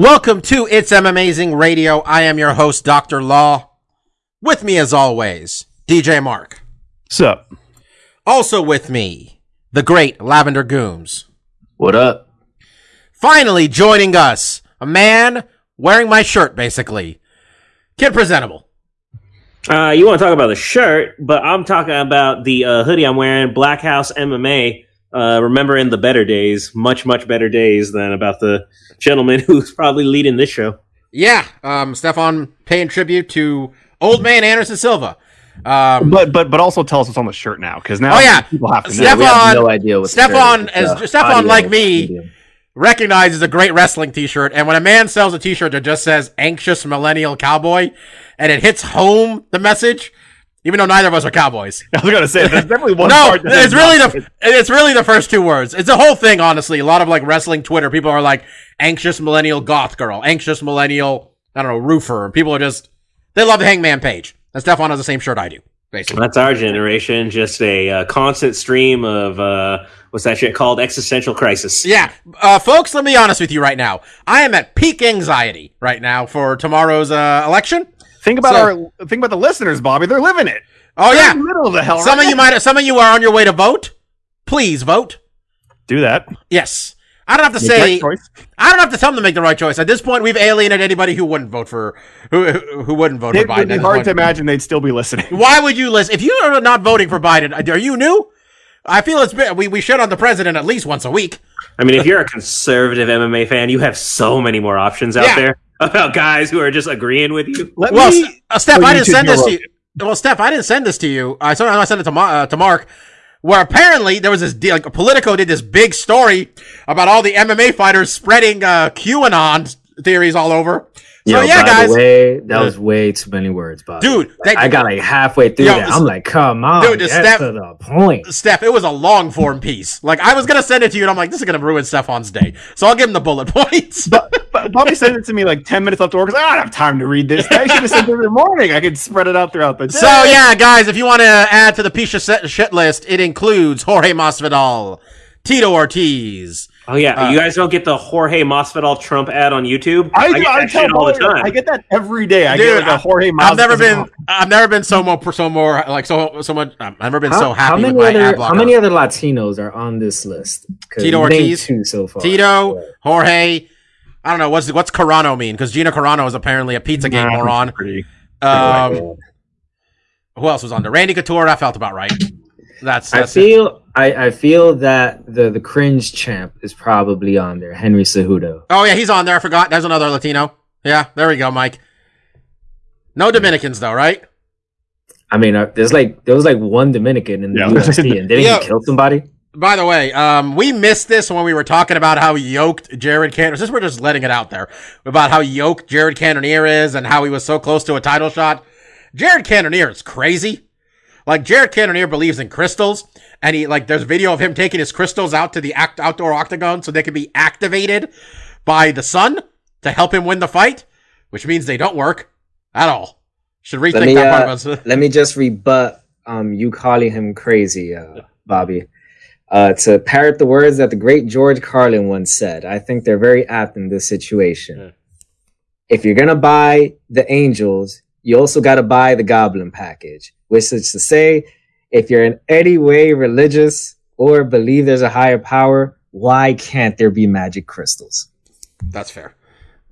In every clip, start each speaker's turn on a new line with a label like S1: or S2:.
S1: Welcome to It's M Amazing Radio. I am your host, Dr. Law. With me, as always, DJ Mark.
S2: Sup?
S1: Also with me, the great Lavender Gooms.
S3: What up?
S1: Finally joining us, a man wearing my shirt, basically. Kid Presentable.
S4: Uh, you want to talk about the shirt, but I'm talking about the uh, hoodie I'm wearing, Black House MMA. Uh, remembering the better days, much, much better days than about the gentleman who's probably leading this show.
S1: Yeah, um, Stefan paying tribute to old man Anderson Silva. Um,
S2: But but but also tell us what's on the shirt now, because now
S1: Oh, yeah.
S2: people have to know.
S1: Stefan-
S3: we have no idea what the
S1: Stefan,
S3: is.
S1: as-
S3: It's,
S1: Stefan, like me,
S3: medium.
S1: recognizes a great wrestling t-shirt and when a man sells a t-shirt that just says anxious millennial cowboy and it hits home the message even though neither of us are cowboys
S2: I was gonna say there's definitely one
S1: no
S2: part that
S1: it's really
S2: not-
S1: the it's really the first two words it's a whole thing honestly a lot of like wrestling twitter people are like anxious millennial goth girl anxious millennial i don't know roofer people are just they love the hangman page and stefan has the same shirt i do basically
S4: That's our generation, just a uh, constant stream of uh, what's that shit called? Existential crisis.
S1: Yeah, uh, folks, let me be honest with you right now. I am at peak anxiety right now for tomorrow's uh, election.
S2: Think about
S1: So-
S2: our think about the listeners, Bobby. They're living it.
S1: Oh
S2: They're
S1: yeah,
S2: in the middle of the hell.
S1: some
S2: right
S1: of you
S2: now.
S1: might, some of you are on your way to vote. Please vote.
S2: do that.
S1: Yes, I don't have to
S2: Make
S1: say.
S2: right.
S1: I don't have to tell them to make the right choice. At this point, we've alienated anybody who wouldn't vote for who who, who wouldn't vote
S2: It
S1: for Biden.
S2: It'd be
S1: at this
S2: hard
S1: point.
S2: to imagine they'd still be listening.
S1: Why would you listen if you are not voting for Biden? Are you new? I feel it's been, we we shit on the president at least once a week.
S4: I mean, if you're a conservative MMA fan, you have so many more options out
S1: Yeah.
S4: there about guys who are just agreeing with you.
S2: Let
S1: Well,
S2: me.
S1: Uh, Steph, I didn't send this
S2: Joe
S1: to you. Well, Steph, I didn't send this to you. I sent, I sent it to, Ma- uh, to Mark, where apparently there was this deal, like Politico did this big story about all the MMA fighters spreading uh, QAnon theories all over. So
S3: Yo,
S1: yeah,
S3: by
S1: guys,
S3: the way, that was way too many words, Bobby.
S1: dude, they,
S3: I got like halfway through
S1: Yo,
S3: that. I'm like, come on,
S1: dude,
S3: get
S1: step-
S3: to the point.
S1: Steph, it was a long form piece. Like I was gonna send it to you, and I'm like, this is gonna ruin Stefan's day. So I'll give him the bullet points.
S2: But Bobby sent it to me like ten minutes left to work. 'cause I don't have time to read this. I should have sent it in the morning. I could spread it out throughout the day.
S1: So yeah, guys, if you want to add to the piece of set- shit list, it includes Jorge Masvidal, Tito Ortiz.
S4: Oh yeah,
S1: Uh,
S4: you guys don't get the Jorge Masvidal Trump ad on YouTube.
S2: I,
S4: get
S2: I,
S4: that
S2: tell
S4: shit all the time.
S2: I get that every day. I
S1: Dude,
S2: get like a Jorge.
S1: I've never been. I've never been so more, so more like so, so much. I've never been so happy
S3: many
S1: with my ad
S3: other
S1: blocker.
S3: how many other Latinos are on this list?
S1: Tito Ortiz?
S3: two so far.
S1: Tito,
S3: Yeah.
S1: Jorge. I don't know what's what's Carano mean because Gina Carano is apparently a pizza game
S2: Nah,
S1: moron.
S2: Pretty.
S1: Um, who else was on there? Randy Couture. That felt about right. That's,
S3: I
S1: that's it.
S3: feel I, I feel that the the cringe champ is probably on there. Henry Cejudo.
S1: Oh yeah, he's on there. I forgot. There's another Latino. Yeah, there we go, Mike. No Dominicans though, right?
S3: I mean, uh, there's like there was like one Dominican in the
S2: Yeah.
S3: UFC, and didn't
S1: Yeah.
S3: he kill somebody?
S1: By the way, um, we missed this when we were talking about how yoked Jared Cannonier. Since we're just letting it out there about how yoked Jared Cannonier is and how he was so close to a title shot. Jared Cannonier is crazy. Like Jared Cannonier believes in crystals, and he like there's a video of him taking his crystals out to the act outdoor octagon so they can be activated by the sun to help him win the fight, which means they don't work at all. Should rethink
S3: me,
S1: that part
S3: uh. Let me just rebut um, you calling him crazy, uh, Bobby. Uh, to parrot the words that the great George Carlin once said, I think they're very apt in this situation. If you're gonna buy the Angels, you also gotta buy the Goblin package, which is to say, if you're in any way religious or believe there's a higher power, why can't there be magic crystals?
S1: That's fair.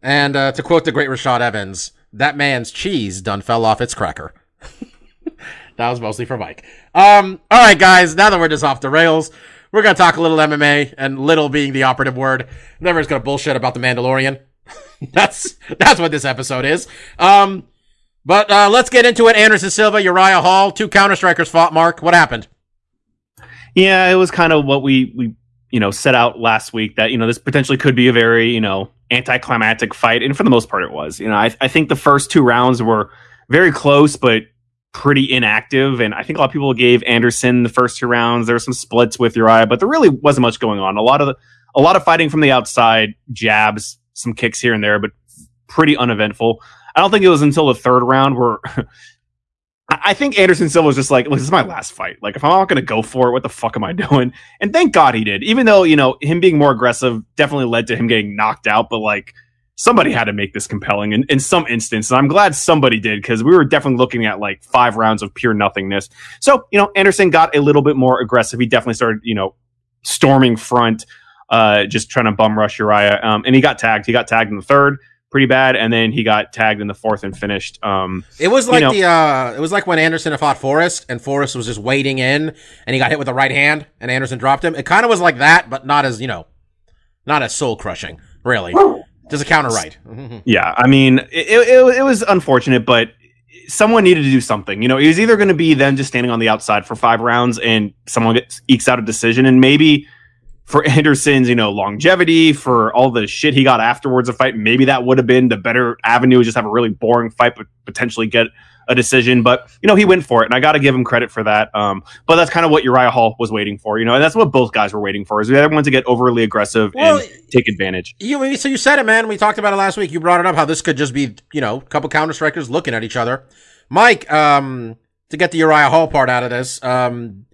S1: And uh, to quote the great Rashad Evans, that man's cheese done fell off its cracker. that was mostly for Mike. Um, all right, guys. Now that we're just off the rails, we're gonna talk a little MMA, and "little" being the operative word. Then we're just gonna bullshit about the Mandalorian. that's that's what this episode is. Um, but uh, let's get into it. Anderson Silva, Uriah Hall, two counter strikers fought. Mark, what happened?
S2: Yeah, it was kind of what we we you know set out last week that you know this potentially could be a very you know anticlimactic fight, and for the most part, it was. You know, I, I think the first two rounds were very close, but pretty inactive. And I think a lot of people gave Anderson the first two rounds. There were some splits with Uriah, but there really wasn't much going on. A lot of the, a lot of fighting from the outside, jabs, some kicks here and there, but pretty uneventful. I don't think it was until the third round where I think Anderson Silva was just like, this is my last fight. Like, if I'm not going to go for it, what the fuck am I doing?" And thank God he did. Even though you know him being more aggressive definitely led to him getting knocked out, but like somebody had to make this compelling in, in some instance. And I'm glad somebody did because we were definitely looking at like five rounds of pure nothingness. So you know, Anderson got a little bit more aggressive. He definitely started, you know, storming front, uh, just trying to bum rush Uriah. Um, and he got tagged. He got tagged in the third. Pretty bad, and then he got tagged in the fourth and finished. Um,
S1: It was
S2: You
S1: like
S2: know-
S1: the uh it was like when Anderson had fought Forrest and Forrest was just wading in and he got hit with the right hand and Anderson dropped him. It kind of was like that, but not as, you know, not as soul crushing, really. Just a counter right.
S2: Yeah, I mean, it, it, it was unfortunate, but someone needed to do something. You know, it was either going to be them just standing on the outside for five rounds and someone gets, ekes out a decision, and maybe for Anderson's, you know, longevity, for all the shit he got afterwards of fight, maybe that would have been the better avenue. Just have a really boring fight, but potentially get a decision. But you know, he went for it, and I got to give him credit for that. Um, but that's kind of what Uriah Hall was waiting for. You know, and that's what both guys were waiting for. Is everyone to get overly aggressive
S1: Well,
S2: and take advantage.
S1: You so you said it, man. We talked about it last week. You brought it up how this could just be, you know, a couple counter strikers looking at each other. Mike, um, to get the Uriah Hall part out of this, um,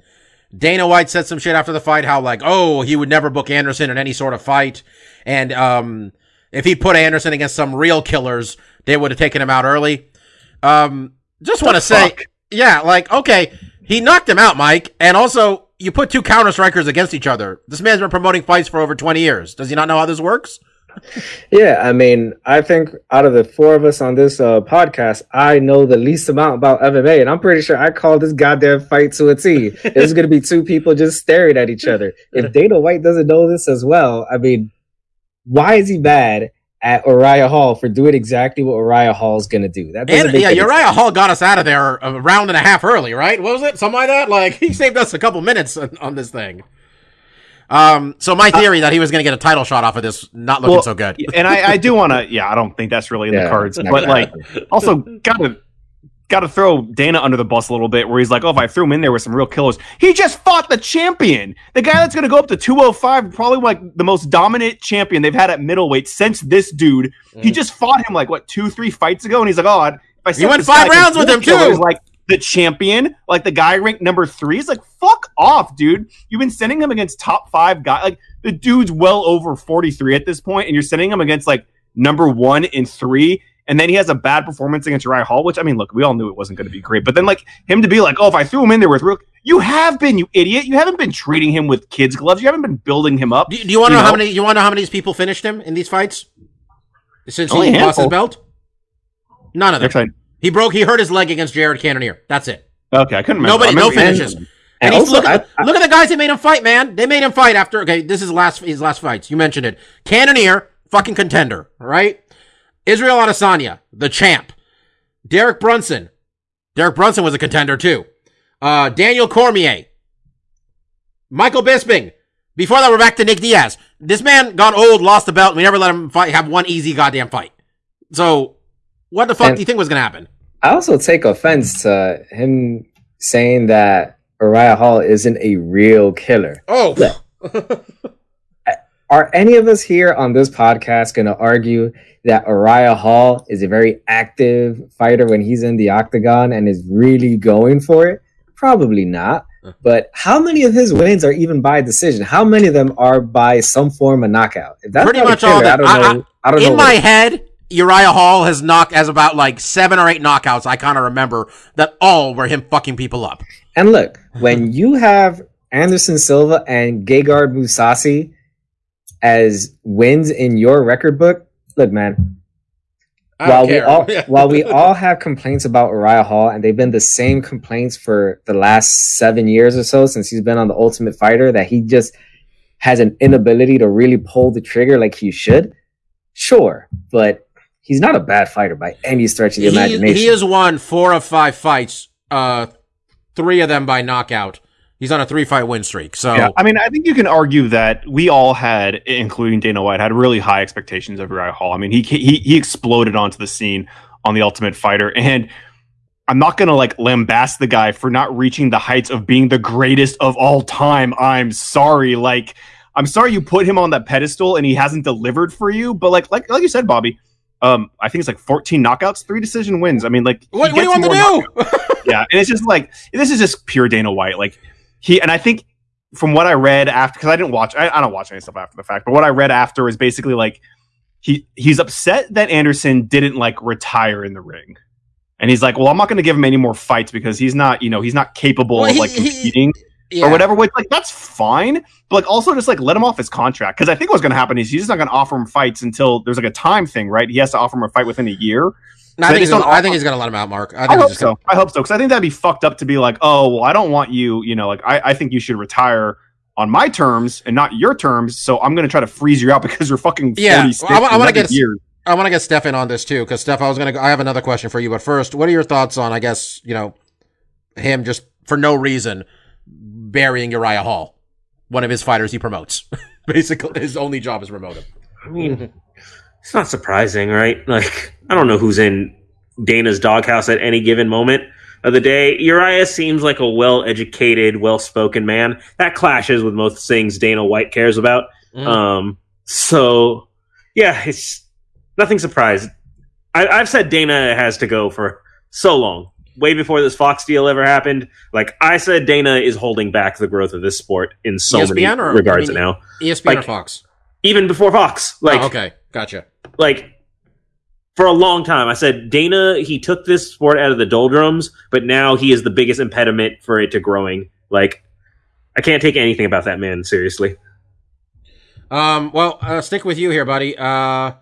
S1: Dana White said some shit after the fight, how like, oh, he would never book Anderson in any sort of fight, and um, if he put Anderson against some real killers, they would have taken him out early. Um, just want to say,
S2: fuck?
S1: yeah, like, okay, he knocked him out, Mike, and also you put two counter strikers against each other. This man's been promoting fights for over twenty years. Does he not know how this works?
S3: Yeah, I mean, I think out of the four of us on this uh, podcast, I know the least amount about MMA, and I'm pretty sure I called this goddamn fight to a T. There's going to be two people just staring at each other. If Dana White doesn't know this as well, I mean, why is he bad at Uriah Hall for doing exactly what Uriah Hall's going to do? That doesn't
S1: And yeah, Uriah Hall got us out of there a round and a half early, right? What was it? Something like that? Like he saved us a couple minutes on, on this thing. Um, so my theory that he was going to get a title shot off of this not looking
S2: Well,
S1: so good.
S2: and I, I do want to. Yeah, I don't think that's really in
S3: Yeah,
S2: the cards, but like,
S3: happen.
S2: also gotta gotta throw Dana under the bus a little bit, where he's like, "Oh, if I threw him in there with some real killers, he just fought the champion, the guy that's gonna go up to 205, probably like the most dominant champion they've had at middleweight since this dude. He just fought him like what two, three fights ago, and he's like, "Oh, if I set
S1: went five
S2: guy
S1: rounds with him,
S2: killers,
S1: too.
S2: Like the champion, like the guy ranked number three, is like, fuck off, dude. You've been sending him against top five guys, like the dude's well over 43 at this point, and you're sending him against like number one and three, and then he has a bad performance against Uriah Hall, which I mean, look, we all knew it wasn't going to be great, but then like him to be like, oh, if I threw him in there with real, you have been, you idiot, you haven't been treating him with kids gloves, you haven't been building him up.
S1: Do, do you want to
S2: You
S1: know how
S2: know?
S1: many? You want to know how many people finished him in these fights since
S2: Only
S1: he lost his belt? None of them.
S2: Actually,
S1: He broke. He hurt his leg against Jared Cannonier. That's it.
S2: okay, I couldn't remember.
S1: Nobody,
S2: I
S1: no finishes. And,
S3: And
S1: he's
S3: also,
S1: look, at,
S3: I- I-
S1: look at the guys that made him fight, man. They made him fight after. Okay, this is last his last fights. You mentioned it. Cannonier, fucking contender, right? Israel Adesanya, the champ. Derek Brunson. Derek Brunson was a contender too. Uh, Daniel Cormier. Michael Bisping. Before that, we're back to Nick Diaz. This man got old, lost the belt. We never let him fight, have one easy goddamn fight. So, what the fuck
S3: And-
S1: do you think was gonna happen?
S3: I also take offense to him saying that Uriah Hall isn't a real killer.
S1: Oh,
S3: Are any of us here on this podcast going to argue that Uriah Hall is a very active fighter when he's in the octagon and is really going for it? Probably not. But how many of his wins are even by decision? How many of them are by some form of knockout? If that's
S1: Pretty much all
S3: killer,
S1: of them.
S3: I don't
S1: I-
S3: know. I, don't
S1: in
S3: what
S1: my head, Uriah Hall has knocked as about like seven or eight knockouts. I kind of remember that all were him fucking people up.
S3: And look, when you have Anderson Silva and Gegard Mousasi as wins in your record book, look, man, while we all while we all have complaints about Uriah Hall, and they've been the same complaints for the last seven years or so since he's been on the Ultimate Fighter, that he just has an inability to really pull the trigger like he should. Sure, but he's not a bad fighter by any stretch of the
S1: he,
S3: imagination.
S1: he has won four of five fights, uh, three of them by knockout. He's He's on a three fight win streak. So
S2: Yeah, I mean, I think you can argue that we all had, including Dana White, had really high expectations of Uriah Hall. I mean, he he he exploded onto the scene on the Ultimate Fighter, and I'm not gonna like lambast the guy for not reaching the heights of being the greatest of all time. I'm sorry, like I'm sorry you put him on that pedestal and he hasn't delivered for you. But like like like you said, Bobby, um, I think it's like 14 knockouts, three decision wins. I mean, like
S1: what, what do you want to do?
S2: yeah, and it's just like this is just pure Dana White. Like he and I think from what I read after because I didn't watch I, I don't watch any stuff after the fact, but what I read after is basically like he he's upset that Anderson didn't like retire in the ring. And he's like, well, I'm not going to give him any more fights because he's not, you know, he's not capable
S1: Well,
S2: of
S1: he-
S2: like
S1: he-
S2: competing
S1: Yeah.
S2: or whatever. Which, like, that's fine, but like, also just like let him off his contract because I think what's going to happen is he's just not going to offer him fights until there's like a time thing, right? He has to offer him a fight within a year.
S1: No, I, think he's gonna, I think he's gonna let him out, Mark. I
S2: I, hope
S1: just
S2: so.
S1: gonna,
S2: I hope so because I think that'd be fucked up to be like, oh, well, I don't want you. You know, like I, I think you should retire on my terms and not your terms. So I'm going to try to freeze you out because you're fucking
S1: Yeah,
S2: 46
S1: well, I I wanna get-
S2: years.
S1: I want to get Stefan on this too, because Steph, I was gonna. I have another question for you, but first, what are your thoughts on? I guess you know him just for no reason burying Uriah Hall, one of his fighters he promotes. Basically, his only job is promote him.
S4: I mean, it's not surprising, right? Like, I don't know who's in Dana's doghouse at any given moment of the day. Uriah seems like a well educated, well spoken man. That clashes with most things Dana White cares about.
S1: Mhm.
S4: Um, so, yeah, it's nothing surprised. I, I've said Dana has to go for so long. Way before this Fox deal ever happened, like I said, Dana is holding back the growth of this sport in so
S1: ESPN
S4: many
S1: or-
S4: regards
S1: I mean,
S4: now.
S1: ESPN or Fox?
S4: Even before Fox, like
S1: oh, okay, gotcha.
S4: like for a long time i said dana he took this sport out of the doldrums but now he is the biggest impediment for it to growing like i can't take anything about that man seriously
S1: Um, well, uh, stick with you here, buddy. Uh,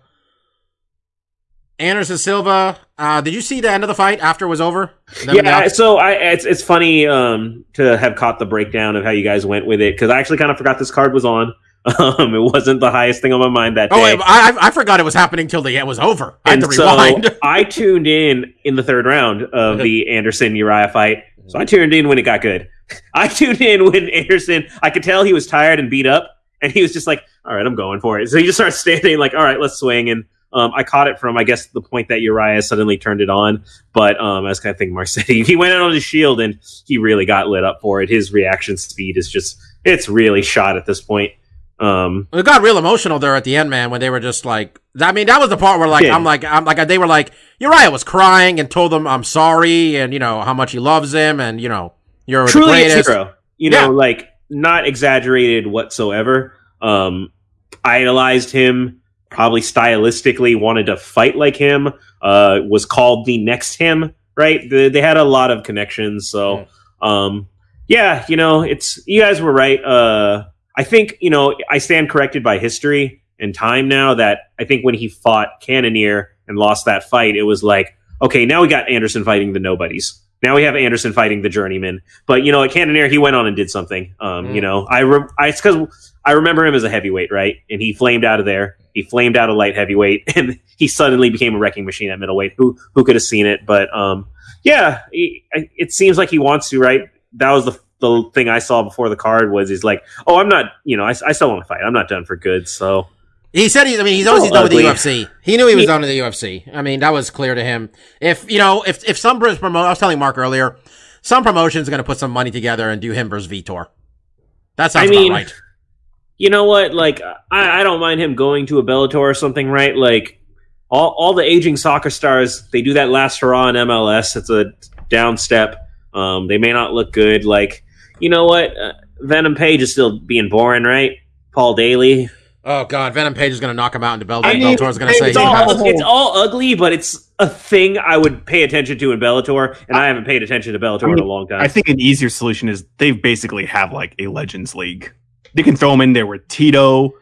S1: Anderson Silva. Uh, did you see the end of the fight after it was over? Them
S4: yeah so i it's, it's funny um to have caught the breakdown of how you guys went with it because i actually kind of forgot this card was on um it wasn't the highest thing on my mind that
S1: Oh,
S4: day
S1: wait, I, I I forgot it was happening till the it was over. I had
S4: and
S1: to
S4: so
S1: rewind.
S4: I tuned in in the third round of the Anderson Uriah fight. So I tuned in when it got good. I tuned in when Anderson. I could tell he was tired and beat up, and he was just like, "All right, I'm going for it." So he just started standing like, "All right, let's swing." And um, I caught it from I guess the point that Uriah suddenly turned it on. But um, as I think Mark said, he, he went out on his shield and he really got lit up for it. His reaction speed is just it's really shot at this point. Um,
S1: It got real emotional there at the end, man, when they were just like, I mean, that was the part where like,
S4: Yeah.
S1: I'm like, I'm like, they were like, Uriah was crying and told them I'm sorry and, you know, how much he loves him and, you know, you're the
S4: truly a
S1: greatest.
S4: hero. You
S1: Yeah.
S4: know, like not exaggerated whatsoever. Um, idolized him, probably stylistically wanted to fight like him. Uh, was called the next him. Right? They, they had a lot of connections. So, um, yeah, you know, it's you guys were right. Uh, I think you know I stand corrected by history and time now. That I think when he fought Cannonier and lost that fight, it was like, okay, now we got Anderson fighting the nobodies. Now we have Anderson fighting the journeyman. But you know, at Cannonier, he went on and did something. Um,
S1: Mm.
S4: You know, I, re- I it's because I remember him as a heavyweight, right? And he flamed out of there. He flamed out of light heavyweight, and he suddenly became a wrecking machine at middleweight. Who who could have seen it? But um, yeah, he, I- it seems like he wants to, right? That was the the thing I saw before the card was he's like, oh, I'm not, you know, I, I still want to fight. I'm not done for good. So
S1: He said he, I mean, he's always
S4: So
S1: done with the. UFC. He knew he was
S4: He-
S1: done with the UFC. I mean, that was clear to him. If, you know, if, if some British promo, I was telling Mark earlier, some promotion's going to put some money together and do him versus Vitor. That sounds
S4: I mean,
S1: about right.
S4: you know what? Like, I, I don't mind him going to a Bellator or something, right? Like, all, all the aging soccer stars, they do that last hurrah in MLS. It's a down step. Um, they may not look good. Like, you know what? Uh, Venom Page is still being boring, right? Paul Daley.
S1: Oh god, Venom Page is going to knock him out into Bellator.
S4: I mean,
S1: Bellator's going to say,
S4: it's
S1: hey,
S4: all,
S1: guys,
S4: it's all ugly, but it's a thing I would pay attention to in Bellator, and I haven't paid attention to Bellator
S2: I mean,
S4: in a long time.
S2: I think an easier solution is they basically have like a Legends League. They can throw them in there with Tito,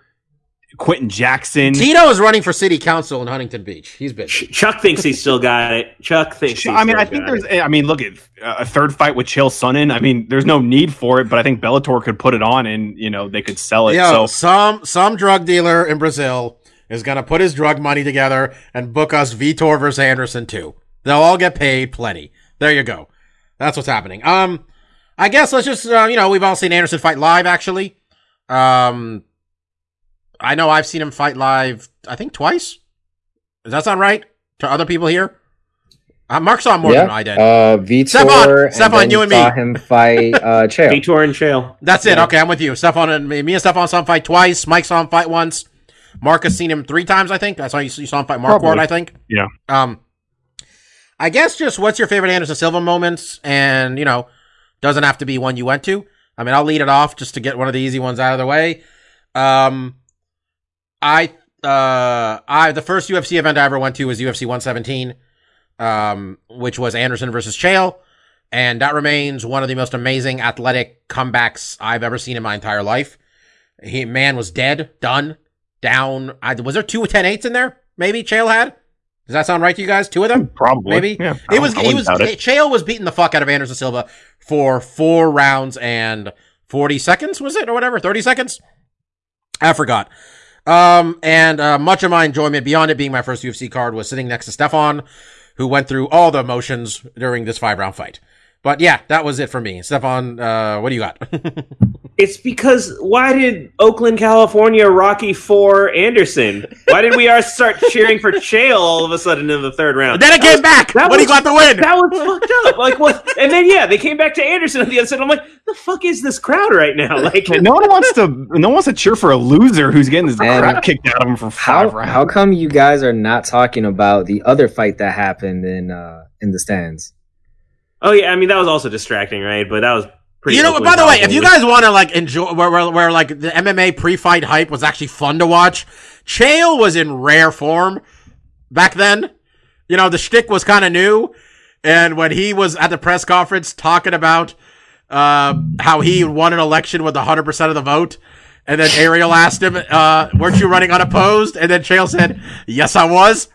S2: Quinton Jackson.
S1: Tito is running for city council in Huntington Beach. He's been.
S4: Chuck thinks he's still got it. Chuck thinks. He's
S2: I mean,
S4: still
S2: I think
S4: got
S2: there's. I mean, look at uh, a third fight with Chael Sonnen. I mean, there's no need for it, but I think Bellator could put it on, and you know they could sell it.
S1: Yo,
S2: so
S1: some some drug dealer in Brazil is going to put his drug money together and book us Vitor versus Anderson too. They'll all get paid plenty. There you go. That's what's happening. Um, I guess let's just uh, you know we've all seen Anderson fight live. Actually, um, I know I've seen him fight live. I think twice. Does that sound right to other people here? Uh, Mark saw more
S3: yeah.
S1: than I did.
S3: Uh, Vitor,
S1: Stefan,
S3: and
S1: Stephon, you and me.
S3: saw him fight uh, Chael.
S4: Vitor and Chael.
S1: That's it. Okay, I'm with you. Stefan and me, me and Stephon saw him fight twice. Mike saw him fight once. Mark has seen him three times. I think. I saw you, you saw him fight Mark
S2: Probably.
S1: Ward. I think.
S2: Yeah.
S1: Um, I guess just what's your favorite Anderson Silva moments, and you know, doesn't have to be one you went to. I mean, I'll lead it off just to get one of the easy ones out of the way. Um, I uh, I the first UFC event I ever went to was UFC 117, um, which was Anderson versus Chael, and that remains one of the most amazing athletic comebacks I've ever seen in my entire life. He man was dead, done, down. I, was there two 10-8s in there? Maybe Chael had. Does that sound right to you guys? Two of them?
S2: Probably.
S1: Maybe
S2: Yeah.
S1: It was.
S2: wouldn't
S1: He was.
S2: it.
S1: Chael was beating the fuck out of Anderson Silva for four rounds and forty seconds. Was it or whatever? Thirty seconds. I forgot. Um, and uh, much of my enjoyment beyond it being my first UFC card was sitting next to Stefan, who went through all the emotions during this five round fight. But yeah, that was it for me. Stefan, uh, what do you got?
S4: It's because why did Oakland, California, Rocky Four Anderson? Why did we all start cheering for Chael all of a sudden in the third round?
S1: then it came back.
S4: that
S1: What he
S4: was-
S1: got the win?
S4: That was fucked up. Like what? And then yeah, they came back to Anderson on the other side. I'm like, the fuck is this crowd right now? Like,
S2: No one wants to. No one wants to cheer for a loser who's getting his
S3: Man.
S2: crap kicked out of him for
S3: How
S2: rounds.
S3: how come you guys are not talking about the other fight that happened in uh in the stands?
S4: Oh yeah, I mean that was also distracting, right? But that was pretty.
S1: you know, by the way, if you guys want to like enjoy where, where, where like the MMA pre-fight hype was actually fun to watch, Chael was in rare form back then. You know, the shtick was kind of new, and when he was at the press conference talking about uh, how he won an election with 100 percent of the vote. And then Ariel asked him, uh, weren't you running unopposed? And then Chael said, yes, I was.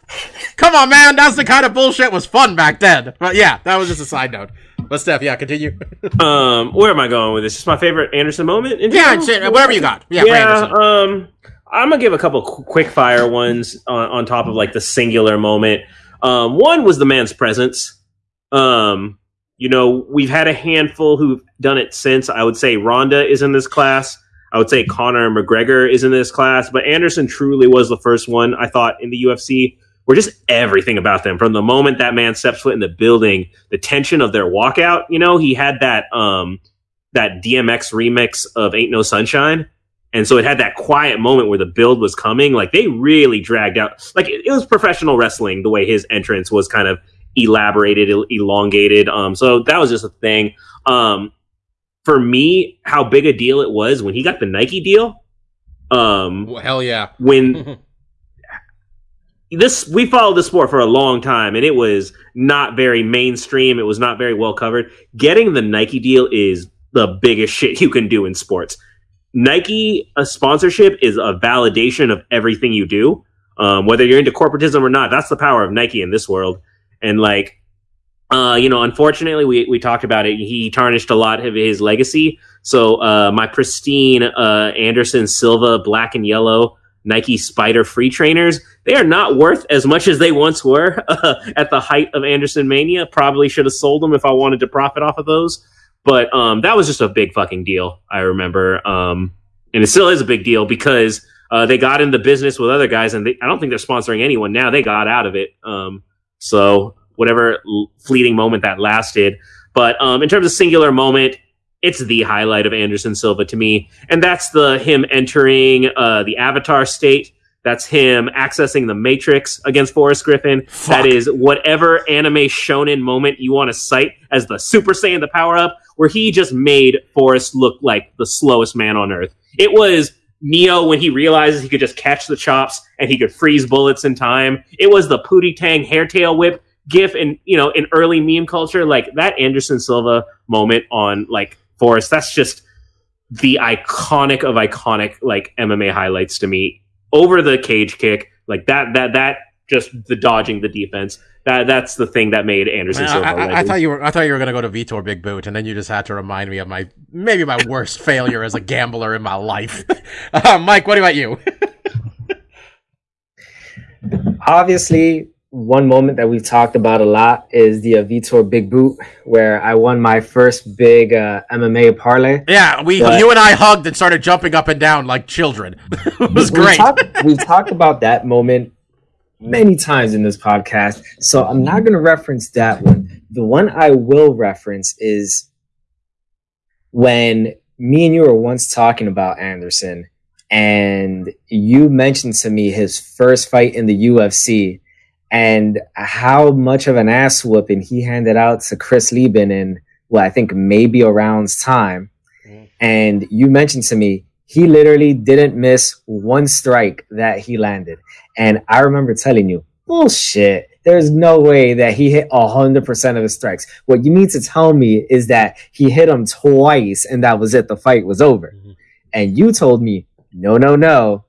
S1: Come on, man. That's the kind of bullshit was fun back then. But yeah, that was just a side note. But Steph, yeah, continue.
S4: um, where am I going with this? Just my favorite Anderson moment. In
S1: yeah,
S4: general?
S1: whatever you got. Yeah,
S4: yeah. Um, I'm gonna give a couple quick fire ones on, on top of like the singular moment. Um, one was the man's presence. Um, you know, we've had a handful who've done it since. I would say Ronda is in this class. I would say Conor McGregor is in this class, but Anderson truly was the first one I thought in the UFC where just everything about them from the moment that man steps foot in the building, the tension of their walkout. You know, he had that um that DMX remix of Ain't No Sunshine. And so it had that quiet moment where the build was coming. Like they really dragged out, like it, it was professional wrestling the way his entrance was kind of elaborated, el- elongated. Um, so that was just a thing. Um, for me, how big a deal it was when he got the Nike deal. Um,
S1: Well, hell yeah.
S4: when this we followed the sport for a long time and it was not very mainstream it was not very well covered getting the nike deal is the biggest shit you can do in sports nike a sponsorship is a validation of everything you do um, whether you're into corporatism or not that's the power of nike in this world and like uh, you know unfortunately we, we talked about it he tarnished a lot of his legacy so uh, my pristine uh, anderson silva black and yellow Nike Spider free trainers. They are not worth as much as they once were uh, at the height of Anderson Mania. Probably should have sold them if I wanted to profit off of those. But um, that was just a big fucking deal. I remember, um, and it still is a big deal because uh, they got into business with other guys, and they, I don't think they're sponsoring anyone now. They got out of it. Um, so whatever l- fleeting moment that lasted. But um, in terms of singular moment, it's the highlight of Anderson Silva to me, and that's the him entering uh, the Avatar state. That's him accessing the Matrix against Forrest Griffin.
S1: Fuck.
S4: That is whatever anime shonen moment you want to cite as the Super Saiyan, the power up, where he just made Forrest look like the slowest man on earth. It was Neo when he realizes he could just catch the chops and he could freeze bullets in time. It was the Pootie Tang hairtail whip gif in you know in early meme culture like that Anderson Silva moment on like Forrest. That's just the iconic of iconic like MMA highlights to me. Over the cage kick, like that that that just the dodging the defense. That that's the thing that made Anderson
S1: Man,
S4: Silva.
S1: I, I, I thought you were. I thought you were gonna go to Vitor Big Boot, and then you just had to remind me of my maybe my worst failure as a gambler in my life. uh, Mike, what about you?
S3: Obviously, one moment that we've talked about a lot is the uh, Vitor Big Boot, where I won my first big uh, MMA parlay.
S1: Yeah, we
S3: But-
S1: you and I hugged and started jumping up and down like children. it was
S3: We've
S1: great.
S3: talked- we've talked about that moment many times in this podcast, so I'm not going to reference that one. The one I will reference is when me and you were once talking about Anderson, and you mentioned to me his first fight in the UFC and how much of an ass whooping he handed out to Chris Leben in, well, I think maybe a round's time. Mm-hmm. And you mentioned to me, he literally didn't miss one strike that he landed. And I remember telling you, bullshit. There's no way that he hit 100% of his strikes. What you need to tell me is that he hit him twice and that was it. The fight was over. Mm-hmm. And you told me, no, no, no.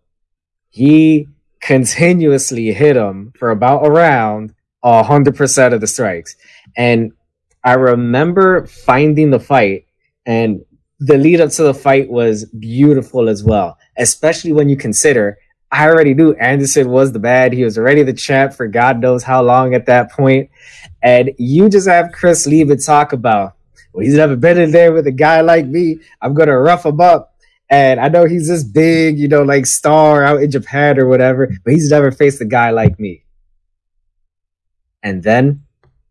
S3: He continuously hit him for about a round, 100% of the strikes. And I remember finding the fight and the lead up to the fight was beautiful as well, especially when you consider I already knew Anderson was the bad. He was already the champ for God knows how long at that point. And you just have Chris Leben talk about, well, he's never been in there with a guy like me. I'm going to rough him up. And I know he's this big, you know, like star out in Japan or whatever, but he's never faced a guy like me. And then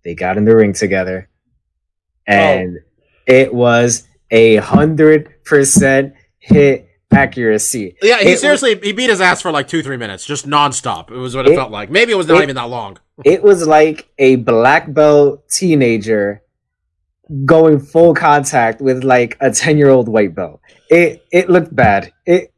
S3: they got in the ring together. And oh. it was a hundred percent hit accuracy.
S1: Yeah, he
S3: It-
S1: seriously he beat his ass for like two three minutes, just nonstop. It was what it,
S3: It-
S1: felt like. Maybe it was not
S3: it-
S1: even that long.
S3: It was like a black belt teenager going full contact with like a 10 year old white belt. It it looked bad. It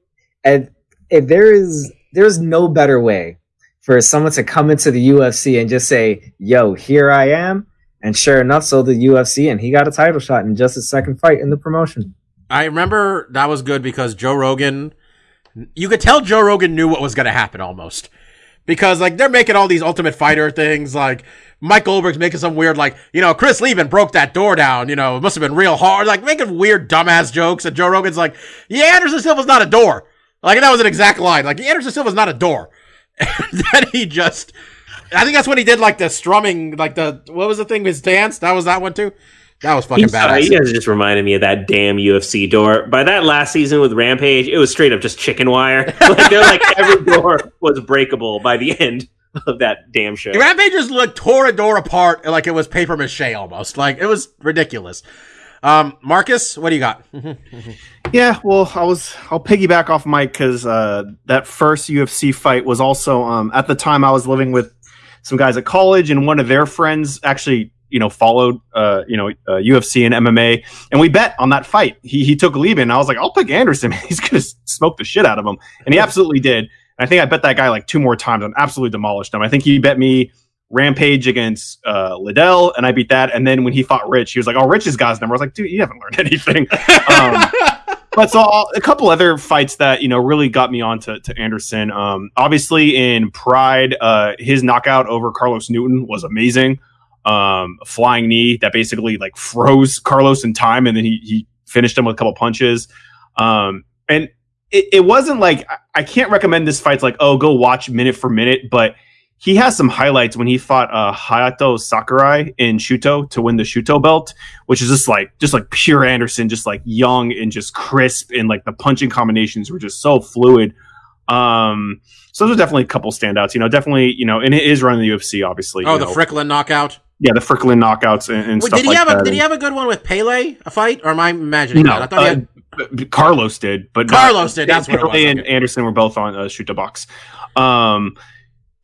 S3: and if there is there's no better way for someone to come into the UFC and just say, "Yo, here I am." And sure enough, so the UFC and he got a title shot in just his second fight in the promotion.
S1: I remember that was good because Joe Rogan, you could tell Joe Rogan knew what was going to happen almost. Because like they're making all these Ultimate Fighter things, like Mike Goldberg's making some weird, like you know, Chris Leben broke that door down. You know, it must have been real hard, like making weird dumbass jokes. And Joe Rogan's like, "Yeah, Anderson Silva's not a door." Like that was an exact line. Like Anderson Silva's not a door. And then he just, I think that's when he did like the strumming, like the what was the thing? His dance. That was that one too. That was fucking
S4: He's- uh,
S1: badass.
S4: you guys just reminded me of that damn UFC door. By that last season with Rampage, it was straight up just chicken wire. like they're like every door was breakable by the end of that damn show.
S1: The Rampage just like tore a door apart like it was paper mache almost. Like it was ridiculous. Um, Marcus, what do you got?
S2: Yeah, well, I was I'll piggyback off Mike because uh, that first UFC fight was also um, at the time I was living with some guys at college, and one of their friends actually you know followed uh, you know uh, UFC and MMA, and we bet on that fight. He he took Leben. I was like, I'll pick Anderson. He's gonna smoke the shit out of him, and he absolutely did. I think I bet that guy like two more times and absolutely demolished him. I think he bet me. Rampage against uh, Liddell, and I beat that. And then when he fought Rich, he was like, "Oh, Rich's guy's number." I was like, "Dude, you haven't learned anything." um, but so uh, a couple other fights that you know really got me on to, to Anderson. Um, obviously in Pride, uh, his knockout over Carlos Newton was amazing. Um, a flying knee that basically like froze Carlos in time, and then he he finished him with a couple punches. Um, and it, it wasn't like I, can't recommend this fight's like oh go watch minute for minute, but he has some highlights when he fought uh, Hayato Sakurai in Shooto to win the Shooto belt, which is just like just like pure Anderson, just like young and just crisp, and like the punching combinations were just so fluid. Um, so those are definitely a couple standouts. You know, definitely you know, and it is running the UFC, obviously.
S1: oh, the
S2: know.
S1: Fricklin knockout.
S2: yeah, the Fricklin knockouts and, and
S1: Wait,
S2: stuff
S1: did he
S2: like
S1: have
S2: that.
S1: a Did he have a good one with Pele? A fight, or am I imagining
S2: no,
S1: that? I thought he had.
S2: Carlos did, but not-
S1: Carlos did, that's what it was,
S2: and. Anderson were both on uh, Chute Boxe. Um,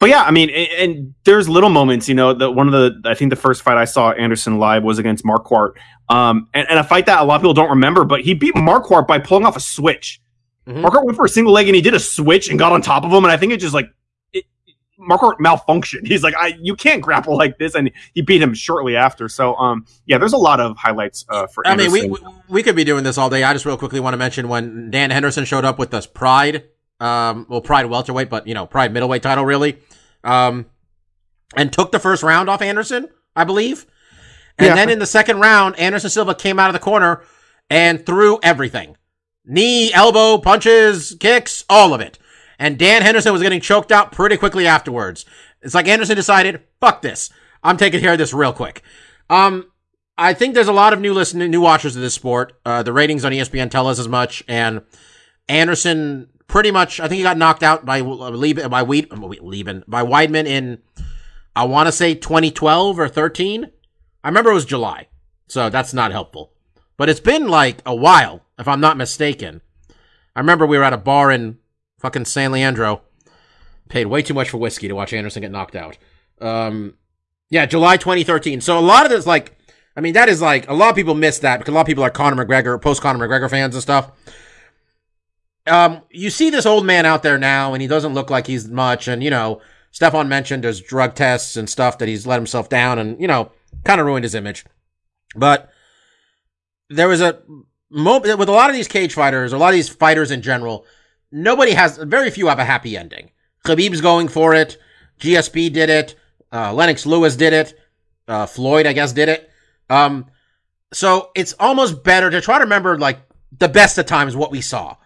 S2: but yeah, I mean, and, and there's little moments, you know. The one of the I think the first fight I saw Anderson live was against Marquardt, um, and, and a fight that a lot of people don't remember, but he beat Marquardt by pulling off a switch.
S1: Mhm.
S2: Marquardt went for a single leg and he did a switch and got on top of him, and I think it just like. Marquardt malfunctioned. He's like, I you can't grapple like this, and he beat him shortly after. So, um, yeah, there's a lot of highlights uh, for.
S1: I mean, we, we we could be doing this all day. I just real quickly want to mention when Dan Henderson showed up with this Pride, um, well, Pride welterweight, but you know, Pride middleweight title really, um, and took the first round off Anderson, I believe, and
S2: Yeah.
S1: then in the second round, Anderson Silva came out of the corner and threw everything, knee, elbow, punches, kicks, all of it. And Dan Henderson was getting choked out pretty quickly afterwards. It's like Anderson decided, fuck this. I'm taking care of this real quick. Um, I think there's a lot of new listeners, new watchers of this sport. Uh, the ratings on ESPN tell us as much. And Anderson pretty much, I think he got knocked out by Leben, by Weed, Leben, by Weidman in, I want to say 2012 or 13. I remember it was July. So that's not helpful. But it's been like a while, if I'm not mistaken. I remember we were at a bar in fucking San Leandro. Paid way too much for whiskey to watch Anderson get knocked out. Um, yeah, July 2013. So a lot of this, like, I mean, that is like, a lot of people miss that because a lot of people are Conor McGregor, post Conor McGregor fans and stuff. Um, you see this old man out there now and he doesn't look like he's much. And, you know, Stefan mentioned there's drug tests and stuff that he's let himself down and, you know, kind of ruined his image. But there was a moment with a lot of these cage fighters, a lot of these fighters in general, nobody has, very few have a happy ending. Khabib's going for it. GSP did it. Uh, Lennox Lewis did it. Uh, Floyd, I guess, did it. Um, so it's almost better to try to remember like the best of times what we saw.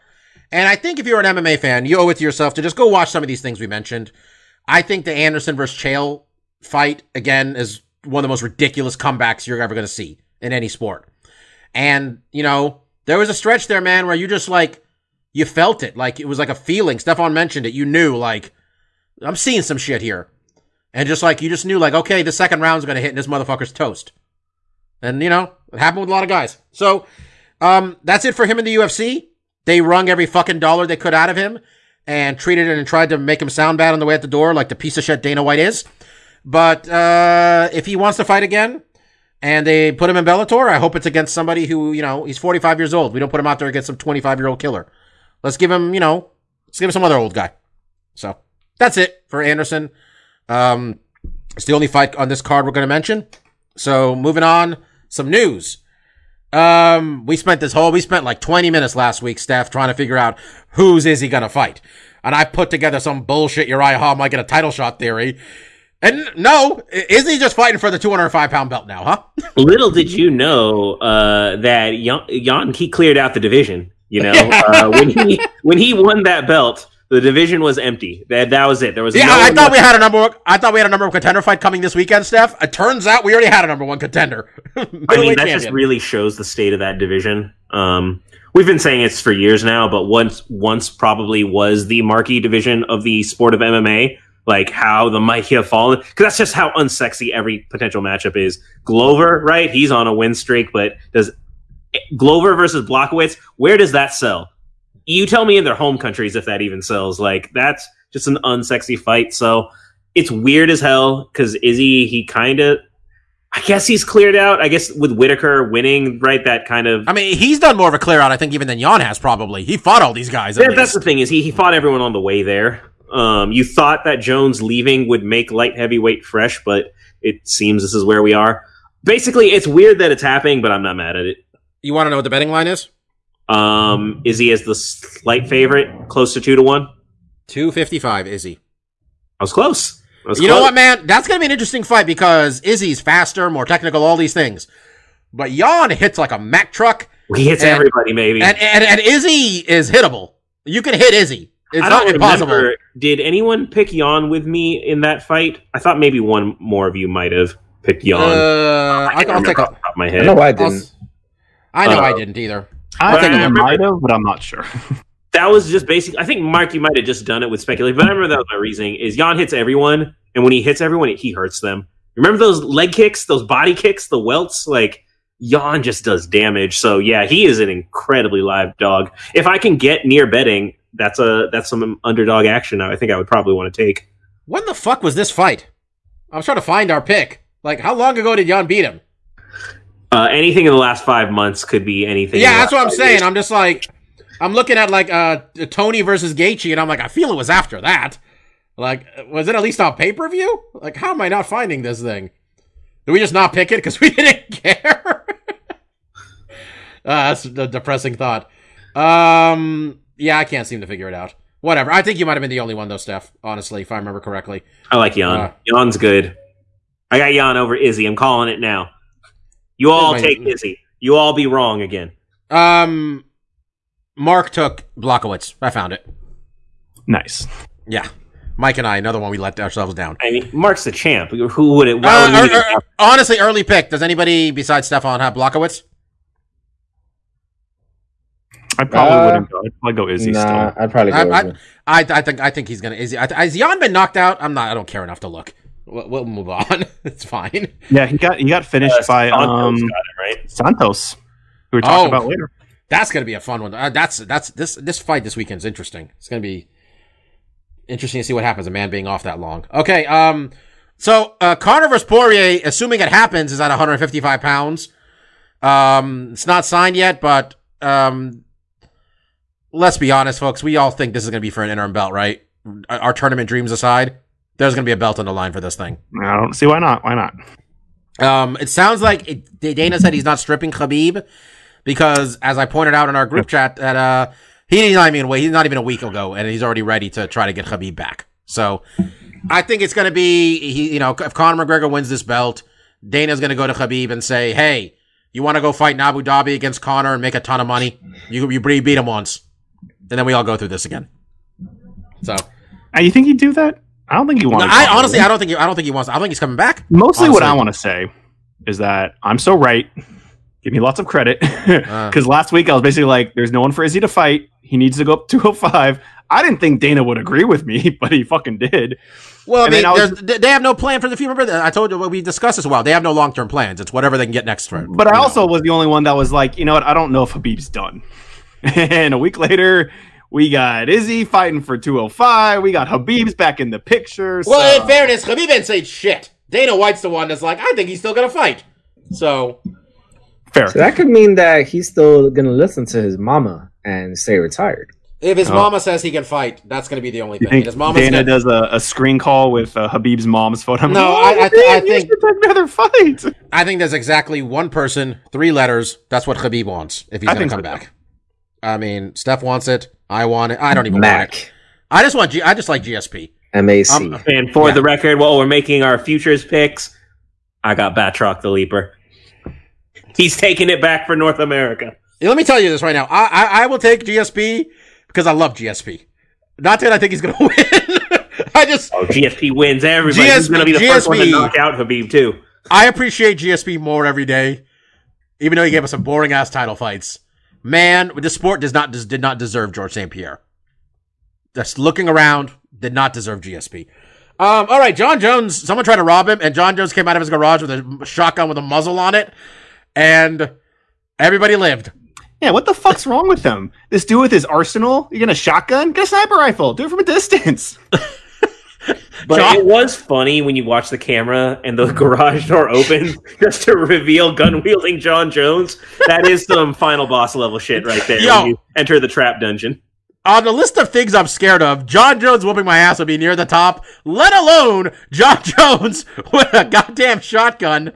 S1: And I think if you're an MMA fan, you owe it to yourself to just go watch some of these things we mentioned. I think the Anderson versus Chael fight again is one of the most ridiculous comebacks you're ever going to see in any sport. And, you know, there was a stretch there, man, where you just like, you felt it. Like it was like a feeling. Stefan mentioned it. You knew, like, I'm seeing some shit here. And just like, you just knew, like, okay, the second round's going to hit and this motherfucker's toast. And, you know, it happened with a lot of guys. So, um, that's it for him in the UFC. They wrung every fucking dollar they could out of him and treated it and tried to make him sound bad on the way at the door, like the piece of shit Dana White is. But, uh, if he wants to fight again, and they put him in Bellator. I hope it's against somebody who, you know, he's 45 years old. We don't put him out there against some 25 year old killer. Let's give him, you know, let's give him some other old guy. So that's it for Anderson. Um, it's the only fight on this card we're going to mention. So moving on, some news. Um, we spent this whole, we spent like 20 minutes last week, Steph, trying to figure out who's is he going to fight. And I put together some bullshit Uriah Hall might get a title shot theory. And no, is he just fighting for the 205 pound belt now, huh?
S4: Little did you know uh, that Jan, he cleared out the division. You know, uh, when he when he won that belt, the division was empty. That that was it. There was
S1: yeah.
S4: no
S1: I thought
S4: left.
S1: we had a number. One, I thought we had a number one contender fight coming this weekend, Steph. It turns out we already had a number one contender.
S4: I mean, that just really shows the state of that division. Um, we've been saying it's for years now, but once once probably was the marquee division of the sport of MMA. Like how the mighty have fallen, because that's just how unsexy every potential matchup is. Glover, right? He's on a win streak, but does Glover versus Blachowicz? Where does that sell? You tell me in their home countries if that even sells. Like that's just an unsexy fight. So it's weird as hell because Izzy, he kind of, I guess he's cleared out. I guess with Whittaker winning, right? That kind of.
S1: I mean, he's done more of a clear out, I think, even than Jan has probably. He fought all these guys.
S4: Yeah, that's the thing is he he fought everyone on the way there. Um, you thought that Jones leaving would make light heavyweight fresh, but it seems this is where we are. Basically, it's weird that it's happening, but I'm not mad at it.
S1: You want to know what the betting line is?
S4: Um, is he as the slight favorite, close to two to one?
S1: Two fifty five. Izzy.
S4: I was close. I was
S1: You know what, man? That's gonna be an interesting fight because Izzy's faster, more technical, all these things. But Jan hits like a Mack truck,
S4: He hits
S1: And-
S4: everybody, maybe.
S1: and and, and Izzy is hittable. You can hit Izzy. It's
S4: I
S1: not
S4: don't
S1: impossible.
S4: remember. Did anyone pick Jan with me in that fight? I thought maybe one more of you might have picked Jan.
S1: Uh, I,
S4: can't
S1: I'll take a.
S4: off the top of my head.
S3: No, I didn't.
S1: s- I know
S4: Uh,
S1: I didn't either.
S2: I think
S4: I
S2: I might have, but I'm not sure.
S4: that was just basic. I think Mark, you might have just done it with speculation, but I remember that was my reasoning. Is Jan hits everyone, and when he hits everyone, he hurts them. Remember those leg kicks, those body kicks, the welts? Like Jan just does damage. So yeah, he is an incredibly live dog. If I can get near betting, that's a that's some underdog action. I think I would probably want to take.
S1: When the fuck was this fight? I was trying to find our pick. Like, how long ago did Jan beat him?
S4: Uh, anything in the last five months could be anything.
S1: Yeah, that's what I'm saying.
S4: years.
S1: I'm just like, I'm looking at like uh Tony versus Gaethje, and I'm like, I feel it was after that. Like, was it at least on pay per view? Like, how am I not finding this thing? Did we just not pick it because we didn't care? uh, that's a depressing thought. Um, yeah, I can't seem to figure it out. Whatever. I think you might have been the only one though, Steph. Honestly, if I remember correctly.
S4: I like Jan.
S1: Uh,
S4: Jan's good. I got Jan over Izzy. I'm calling it now. You all
S1: Wait,
S4: take
S1: wait.
S4: Izzy. You all be wrong again.
S1: Um, Mark took Blachowicz. I found it.
S2: Nice.
S1: Yeah. Mike and I, another one we let ourselves down.
S4: I mean, Mark's the champ. Who would it? Why
S1: Uh,
S4: would
S1: er- er- honestly, early pick. Does anybody besides Stefan have Blachowicz?
S2: I probably
S3: Uh,
S2: wouldn't go. I'd probably go Izzy
S3: nah,
S2: still.
S3: I'd probably go.
S1: I,
S3: with
S1: I. I, I think I think he's gonna. Is, has Jan been knocked out? I'm not. I don't care enough to look. We'll, we'll move on. it's fine.
S2: Yeah, he got he got finished
S4: Uh,
S2: by
S4: Santos
S2: um
S4: got it, right?
S2: Santos, who we're talking
S1: Oh.
S2: about later.
S1: That's gonna be a fun one. Uh, that's that's this this fight this weekend's interesting. It's gonna be interesting to see what happens. A man being off that long. Okay. Um. So uh, Conor versus Poirier, assuming it happens, is at 155 pounds. Um. It's not signed yet, but um. Let's be honest, folks. We all think this is gonna be for an interim belt, right? Our our tournament dreams aside, there's gonna be a belt on the line for this thing.
S2: I don't see why not. Why not?
S1: Um, it sounds like it, Dana said he's not stripping Khabib because, as I pointed out in our group chat, that uh, he's not even wait, he's not even a week ago, and he's already ready to try to get Khabib back. So, I think it's going to be he, you know, if Conor McGregor wins this belt, Dana's going to go to Khabib and say, "Hey, you want to go fight in Abu Dhabi against Conor and make a ton of money? You you beat him once, and then we all go through this again." So,
S2: Uh, you think he'd do that? I don't think he wants.
S1: I honestly, I don't think he, I don't think he wants. I think he's coming back.
S2: Mostly, what I want to say is that I'm so right. Give me lots of credit uh. because last week I was basically like, "There's no one for Izzy to fight. He needs to go up 205." I didn't think Dana would agree with me, but he fucking did.
S1: Well, I mean,
S2: I was-
S1: they- have no plan for the future. Remember, I told you what we discussed as well. They have no long term plans. It's whatever they can get next for.
S2: But I also was the only one that was like, you know what? I don't know if Khabib's done. and a week later, we got Izzy fighting for 205. We got Khabib's back in the picture.
S1: Well, in fairness, Khabib didn't say shit. Dana White's the one that's like, I think he's still gonna fight. So
S2: fair.
S3: So that could mean that he's still gonna listen to his mama and stay retired.
S1: if his
S2: Oh.
S1: mama says he can fight, that's gonna be the only
S2: You
S1: thing.
S2: think
S1: His mama's
S2: Dana
S1: gonna,
S2: does a, a screen call with uh, Khabib's mom's photo? I'm
S1: No,
S2: like,
S1: I- I
S2: "Oh,
S1: thi- I
S2: Habib, you
S1: think-
S2: should take another fight.
S1: I think there's exactly one person, three letters. That's what Habib wants if he's
S2: I
S1: gonna come
S2: so,
S1: back. I mean, Steph wants it. I want it. I don't even want it.
S3: Mac,
S1: I just want. G- I just like GSP.
S3: MAC.
S1: Um,
S4: And for
S1: Yeah.
S4: the record, while we're making our futures picks, I got Batroc the Leaper. He's taking it back for North America.
S1: Yeah, Let me tell you this right now. I, I I will take GSP because I love GSP. Not that I think he's gonna win. I just
S4: Oh, GSP wins everybody. He's
S1: GSP
S4: going to be the first one to knock out Khabib, too.
S1: I appreciate GSP more every day, even though he gave us some boring ass title fights. Man, this sport does not did not deserve Georges St. Pierre. Just looking around, did not deserve GSP. Um, all right, Jon Jones. Someone tried to rob him, and Jon Jones came out of his garage with a shotgun with a muzzle on it, and everybody lived.
S2: Yeah, what the fuck's wrong with him? This dude with his arsenal? You're gonna shotgun? Get a sniper rifle. Do it from a distance.
S4: But
S1: Jon-
S4: it was funny when you watch the camera and the garage door opens just to reveal gun wielding Jon Jones. That is some final boss level shit right there.
S1: Yo.
S4: When you enter the trap dungeon.
S1: On the list of things I'm scared of, Jon Jones whooping my ass would be near the top, let alone Jon Jones with a goddamn shotgun.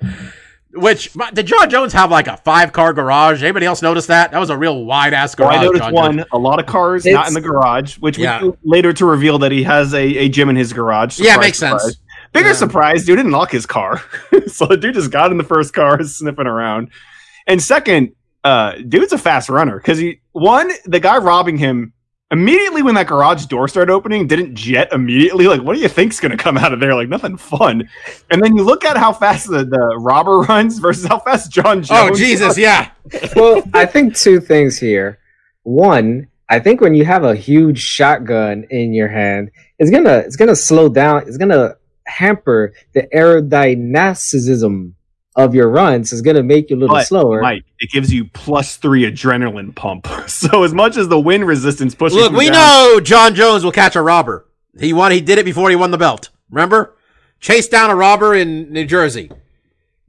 S1: Which did Jon Jones have like a five car garage? Anybody else notice that? That was a real wide ass
S2: Well,
S1: garage.
S2: I noticed
S1: Jon
S2: one,
S1: Jones.
S2: a lot of cars
S3: It's-
S2: not in the garage, which we
S1: Yeah.
S2: do later to reveal that he has a, a gym in his garage.
S1: Yeah,
S2: Surprise,
S1: makes sense.
S2: Bigger
S1: Yeah.
S2: surprise, dude didn't lock his car. so the dude just got in the first car, sniffing around. And second, uh, dude's a fast runner because he one, the guy robbing him immediately when that garage door started opening, didn't jet immediately. Like, what do you think's gonna come out of there? Like nothing fun. And then you look at how fast the, the robber runs versus how fast Jon oh, Jones.
S1: Oh Jesus, yeah.
S3: well, I think two things here. One, I think when you have a huge shotgun in your hand, it's gonna it's gonna slow down. It's gonna hamper the aerodynamicism of your runs. is gonna make you a little
S2: But,
S3: slower.
S2: Mike, it gives you plus three adrenaline pump. So as much as the wind resistance pushes
S1: Look,
S2: you
S1: we
S2: down-
S1: know Jon Jones will catch a robber. He won. He did it before he won the belt. Remember, chased down a robber in New Jersey.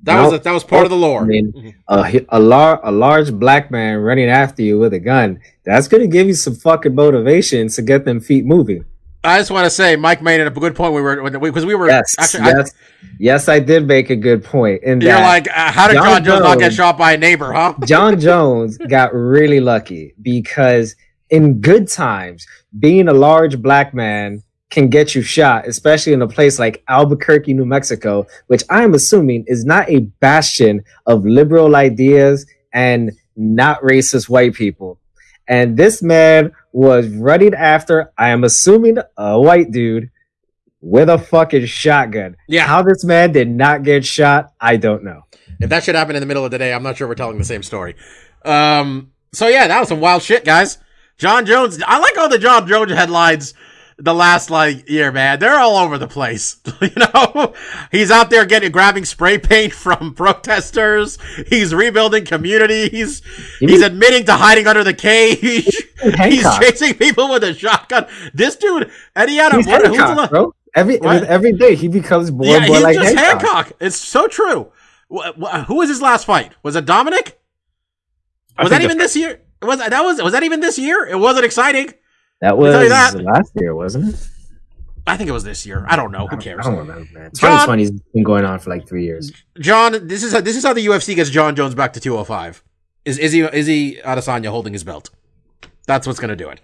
S1: That was a, that was part of the lore.
S3: I mean, a a, lar- a large black man running after you with a gun. That's gonna give you some fucking motivation to get them feet moving.
S1: I just want to say, Mike made it a good point. We were because we were
S3: Yes,
S1: actually. I-
S3: yes, yes. I did make a good point. In
S1: you're like, uh, how did
S3: Jon
S1: Jon Jones not get shot by a neighbor? Huh?
S3: Jon Jones got really lucky because in good times, being a large black man can get you shot, especially in a place like Albuquerque, New Mexico, which I'm assuming is not a bastion of liberal ideas and not racist white people. And this man was running after, I am assuming, a white dude with a fucking shotgun.
S1: Yeah.
S3: How this man did not get shot, I don't know.
S1: If that should happen in the middle of the day, I'm not sure we're telling the same story. Um, so yeah, that was some wild shit, guys. Jon Jones. I like all the Jon Jones headlines the last like year, man. They're all over the place. you know, he's out there getting grabbing spray paint from protesters. He's rebuilding communities. He's admitting to hiding under the cage. he's
S3: Hancock.
S1: chasing people with a shotgun. This dude, and he had a
S3: He's
S1: what,
S3: Hancock, bro. Every
S1: What?
S3: every day he becomes more
S1: yeah,
S3: and more
S1: he's
S3: like
S1: just
S3: Hancock.
S1: Hancock. It's so true. Wh- wh- who was his last fight? Was it
S2: Dominick?
S1: Was that even this year? Was that was was that even this year? It wasn't exciting.
S3: That was
S1: that.
S3: last year, wasn't it?
S1: I think it was this year. I don't know. Who cares?
S3: I don't remember, man.
S1: John-
S3: 2020's been going on for like three years.
S1: John, this is how, this is how the UFC gets Jon Jones back to 205. Is Izzy Izzy Adesanya holding his belt? That's what's gonna do it.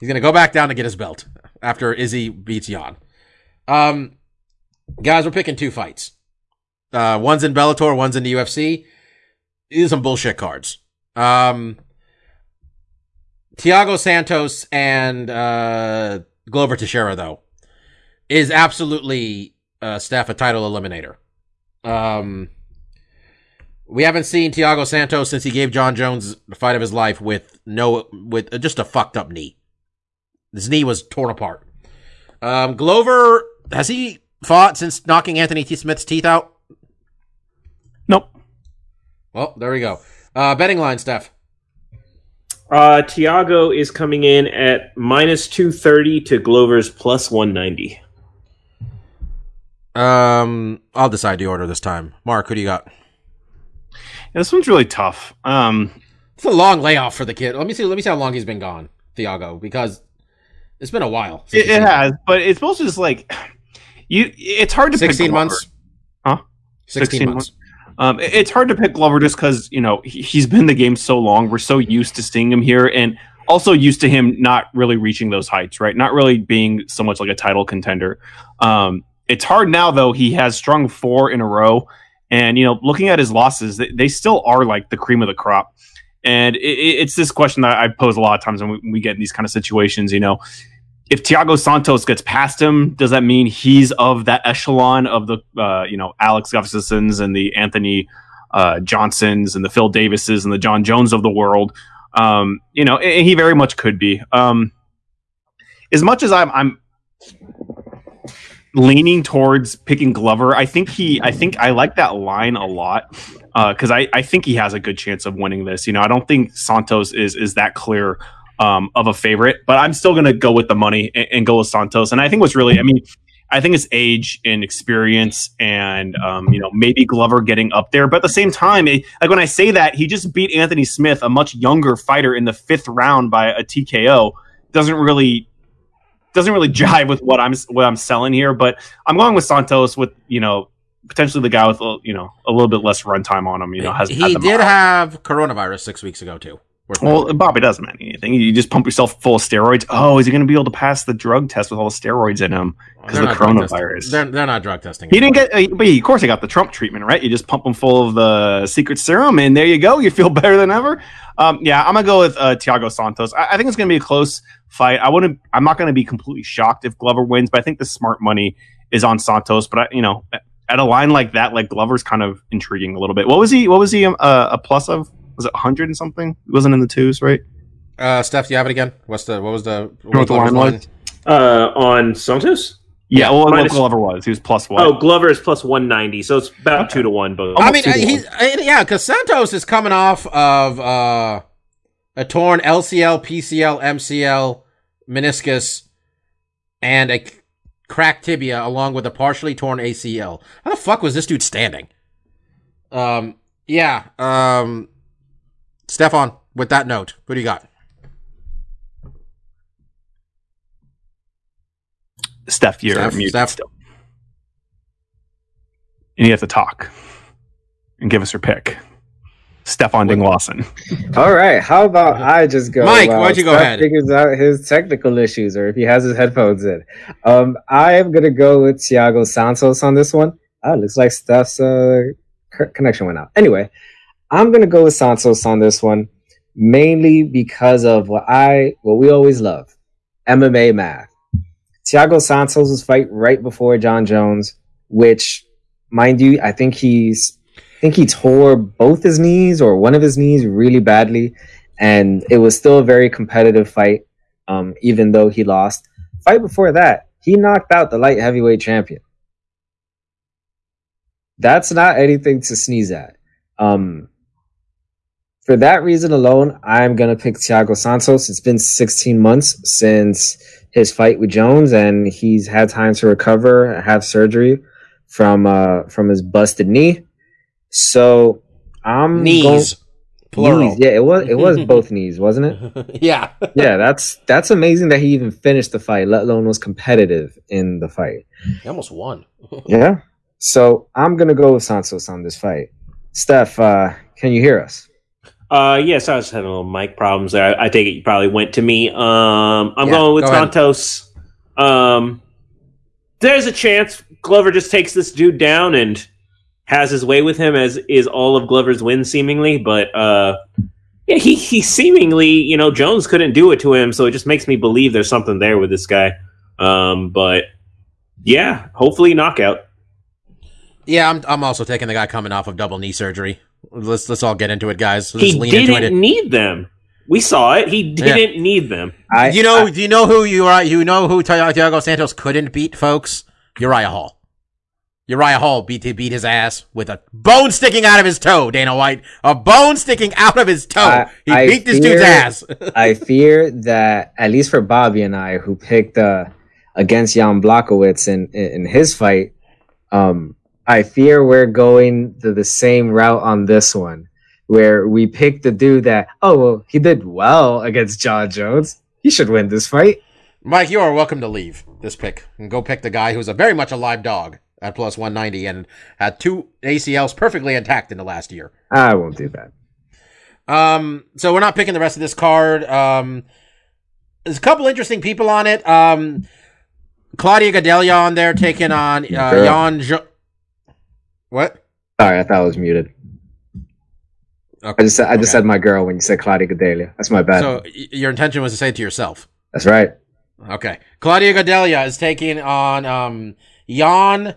S1: He's gonna go back down to get his belt after Izzy beats Jan. Um, guys, we're picking two fights. Uh, one's in Bellator, one's in the UFC. These are some bullshit cards. Um, Thiago Santos and uh, Glover Teixeira though is absolutely uh, Steph a title eliminator. Um, we haven't seen Thiago Santos since he gave Jon Jones the fight of his life with no with just a fucked up knee. His knee was torn apart. Um, Glover has he fought since knocking Anthony T. Smith's teeth out?
S2: Nope.
S1: Well, there we go. Uh, betting line, Steph.
S4: Uh, Thiago is coming in at minus 230 to Glover's plus 190.
S1: Um, I'll decide the order this time. Mark, who do you got?
S2: Yeah, this one's really tough. Um,
S1: It's a long layoff for the kid. Let me see. Let me see how long he's been gone, Thiago, because it's been a while.
S2: it, it has, but it's supposed to just like you. It's hard to
S1: gone.
S2: pick
S1: sixteen months.
S2: Huh?
S1: 16,
S2: 16
S1: months.
S2: Um, it's hard to pick Glover just because you know he, he's been the game so long. We're so used to seeing him here, and also used to him not really reaching those heights, right? Not really being so much like a title contender. Um, it's hard now though. He has strung four in a row, and you know, looking at his losses, they, they still are like the cream of the crop. And it- it's this question that I pose a lot of times when we, when we get in these kind of situations. You know, if Thiago Santos gets past him, does that mean he's of that echelon of the uh, you know Alex Gustafssons and the Anthony uh, Johnsons and the Phil Davises and the Jon Jones of the world? Um, you know, and he very much could be. Um, as much as I'm, I'm leaning towards picking Glover, I think he, I think I like that line a lot because I, I think he has a good chance of winning this. You know, I don't think Santos is is that clear um, of a favorite, but I'm still going to go with the money and, and go with Santos. And I think what's really, I mean, I think it's age and experience, and um, you know maybe Glover getting up there. But at the same time, it, like when I say that, he just beat Anthony Smith, a much younger fighter, in the fifth round by a TKO. Doesn't really doesn't really jive with what I'm what I'm selling here. But I'm going with Santos with you know potentially the guy with a- you know a little bit less runtime on him. You know, has
S1: he did have coronavirus six weeks ago too.
S2: Well. Bobby doesn't mean anything. You just pump yourself full of steroids. Oh, is he going to be able to pass the drug test with all the steroids in him? because of the
S1: not drug testing.
S2: coronavirus.
S1: They're, they're not drug testing.
S2: He didn't get, uh, but of course, he got the Trump treatment, right? You just pump him full of the secret serum, and there you go. You feel better than ever. Um, yeah, I'm gonna go with uh, Thiago Santos. I, I think it's gonna be a close fight. I wouldn't. I'm not gonna be completely shocked if Glover wins, but I think the smart money is on Santos. But I, you know, at a line like that, like Glover's kind of intriguing a little bit. What was he? What was he? Um, uh, a plus of? Was it 100 and something? It wasn't in the twos, right?
S1: Uh, Steph, do you have it again? What's the what was the
S2: know what the line was?
S4: Uh, on Santos?
S2: Yeah. well,
S4: minus-
S2: what Glover was. He was plus one.
S4: Oh, Glover is plus 190, so it's about 2 to 1 both.
S1: I mean,
S2: two to
S1: uh, he's uh, yeah, because Santos is coming off of uh, a torn LCL, PCL, MCL, meniscus, and a cracked tibia, along with a partially torn ACL. How the fuck was this dude standing? Um, yeah. Um, Stefan, with that note, who do you got?
S2: Steph, you're
S1: Steph,
S2: muted
S1: Steph.
S2: still. And you have to talk and give us your pick. Stefan Ding Lawson.
S3: All right, how about I just go?
S1: Mike,
S3: while
S1: why'd you go
S3: Steph
S1: ahead?
S3: Figures out his technical issues, or if he has his headphones in. Um, I am gonna go with Thiago Santos on this one. Ah, looks like Steph's uh, connection went out. Anyway, I'm gonna go with Santos on this one. mainly because of what I what we always love, MMA math. Thiago Santos' fight right before Jon Jones, which, mind you, I think he's I think he tore both his knees or one of his knees really badly, and it was still a very competitive fight, um, even though he lost. Fight before that, he knocked out the light heavyweight champion. That's not anything to sneeze at. Um, for that reason alone, I'm gonna pick Thiago Santos. It's been 16 months since his fight with Jones, and he's had time to recover, have surgery from uh from his busted knee. So I'm
S1: Knees.
S3: going-
S1: Plural.
S3: Knees, Yeah, it was it was both knees, wasn't it?
S1: yeah.
S3: Yeah, that's that's amazing that he even finished the fight, let alone was competitive in the fight.
S1: He almost won.
S3: Yeah. So I'm gonna go with Santos on this fight. Steph, uh, can you hear us?
S4: Uh, yes, I was having a little mic problems there. I, I take it you probably went to me. Um, I'm
S1: Yeah,
S4: going with
S1: go.
S4: Santos. Um, there's a chance Glover just takes this dude down and has his way with him, as is all of Glover's wins seemingly. But uh, yeah, he he seemingly, you know, Jones couldn't do it to him, so it just makes me believe there's something there with this guy. Um, but yeah, hopefully knockout.
S1: Yeah, I'm. I'm also taking the guy coming off of double knee surgery. Let's let's all get into it, guys. Let's
S4: He
S1: lean
S4: didn't
S1: it.
S4: need them. We saw it. He didn't need them.
S3: I
S1: you know, do you know who you are? You know who Thiago Santos couldn't beat, folks? Uriah Hall. Uriah Hall beat beat his ass with a bone sticking out of his toe. Dana White, a bone sticking out of his toe.
S3: I-
S1: he
S3: I
S1: beat this
S3: fear-
S1: dude's ass.
S3: I fear that at least for Bobby and I, who picked uh, against Jan Blachowicz in in his fight, um, I fear we're going to the same route on this one, where we pick the dude that oh well he did well against Jon Jones, he should win this fight.
S1: Mike, you are welcome to leave this pick and go pick the guy who's a very much a live dog at plus 190 and had two ACLs perfectly intact in the last year.
S3: I won't do that.
S1: Um, so we're not picking the rest of this card. Um, there's a couple interesting people on it. Um, Claudia Gadelha on there taking on uh. Jan. Jo- what?
S3: Sorry, I thought I was muted.
S1: Okay.
S3: I just said, I just
S1: Okay.
S3: said my girl when you said Claudia Gadelha. That's my bad.
S1: So your intention was to say it to yourself.
S3: That's right.
S1: Okay. Claudia Gadelha is taking on um Jan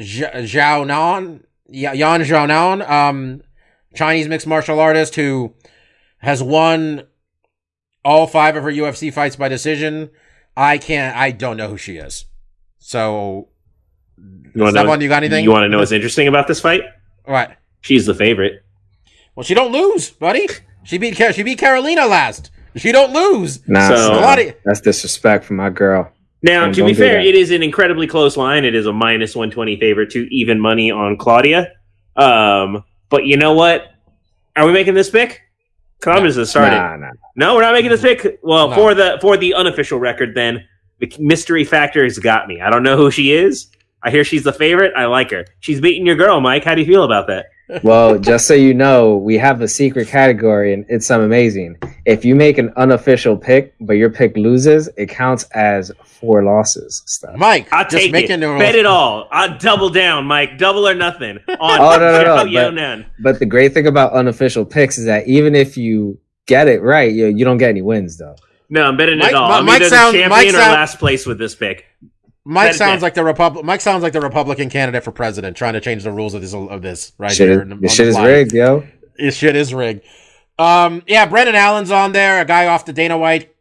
S1: Zh- Xiaonan. Ya- Yan Xiaonan, um, Chinese mixed martial artist who has won all five of her UFC fights by decision. I can't. I don't know who she is. So,
S4: You wanna know-
S1: you got anything?
S4: You want to know what's interesting about this fight?
S1: What?
S4: She's the favorite.
S1: Well, she don't lose, buddy. She beat she beat Karolina last. She don't lose.
S3: Nah,
S4: So-
S3: son, that's disrespect for my girl.
S4: Now,
S3: Don't-
S4: to be fair,
S3: that.
S4: it is an incredibly close line. It is a minus 120 favorite to even money on Claudia. Um, but you know what? Are we making this pick? I'm just gonna start it.
S3: Nah, nah.
S4: No, we're not making this pick. Well,
S1: No.
S4: for the for the unofficial record, then the mystery factor has got me. I don't know who she is. I hear she's the favorite. I like her. She's beating your girl, Mike. How do you feel about that?
S3: Well, just so you know, we have a secret category and it's some amazing. If you make an unofficial pick, but your pick loses, it counts as four losses. Stuff.
S1: Mike,
S4: I'll
S1: just
S4: take
S1: making
S4: it.
S1: the
S4: Bet it all. I'll double down, Mike. Double or nothing. On
S3: Oh, no, no, no,
S4: Zhao
S3: but-
S4: Yonan.
S3: But the great thing about unofficial picks is that even if you get it right, you, you don't get any wins though.
S4: No, I'm betting
S1: Mike-
S4: it all.
S1: Mike
S4: I'm either
S1: sound-
S4: the champion
S1: Mike
S4: or
S1: sound-
S4: last place with this pick.
S1: Mike
S4: Bet it
S1: sounds
S4: down.
S1: like the Republic. Mike sounds like the Republican candidate for president, trying to change the rules of this of this right
S3: shit
S1: here.
S3: is,
S1: on the- on
S3: this shit is rigged, yo.
S1: This shit is rigged. Um, yeah, Brendan Allen's on there, a guy off the Dana White,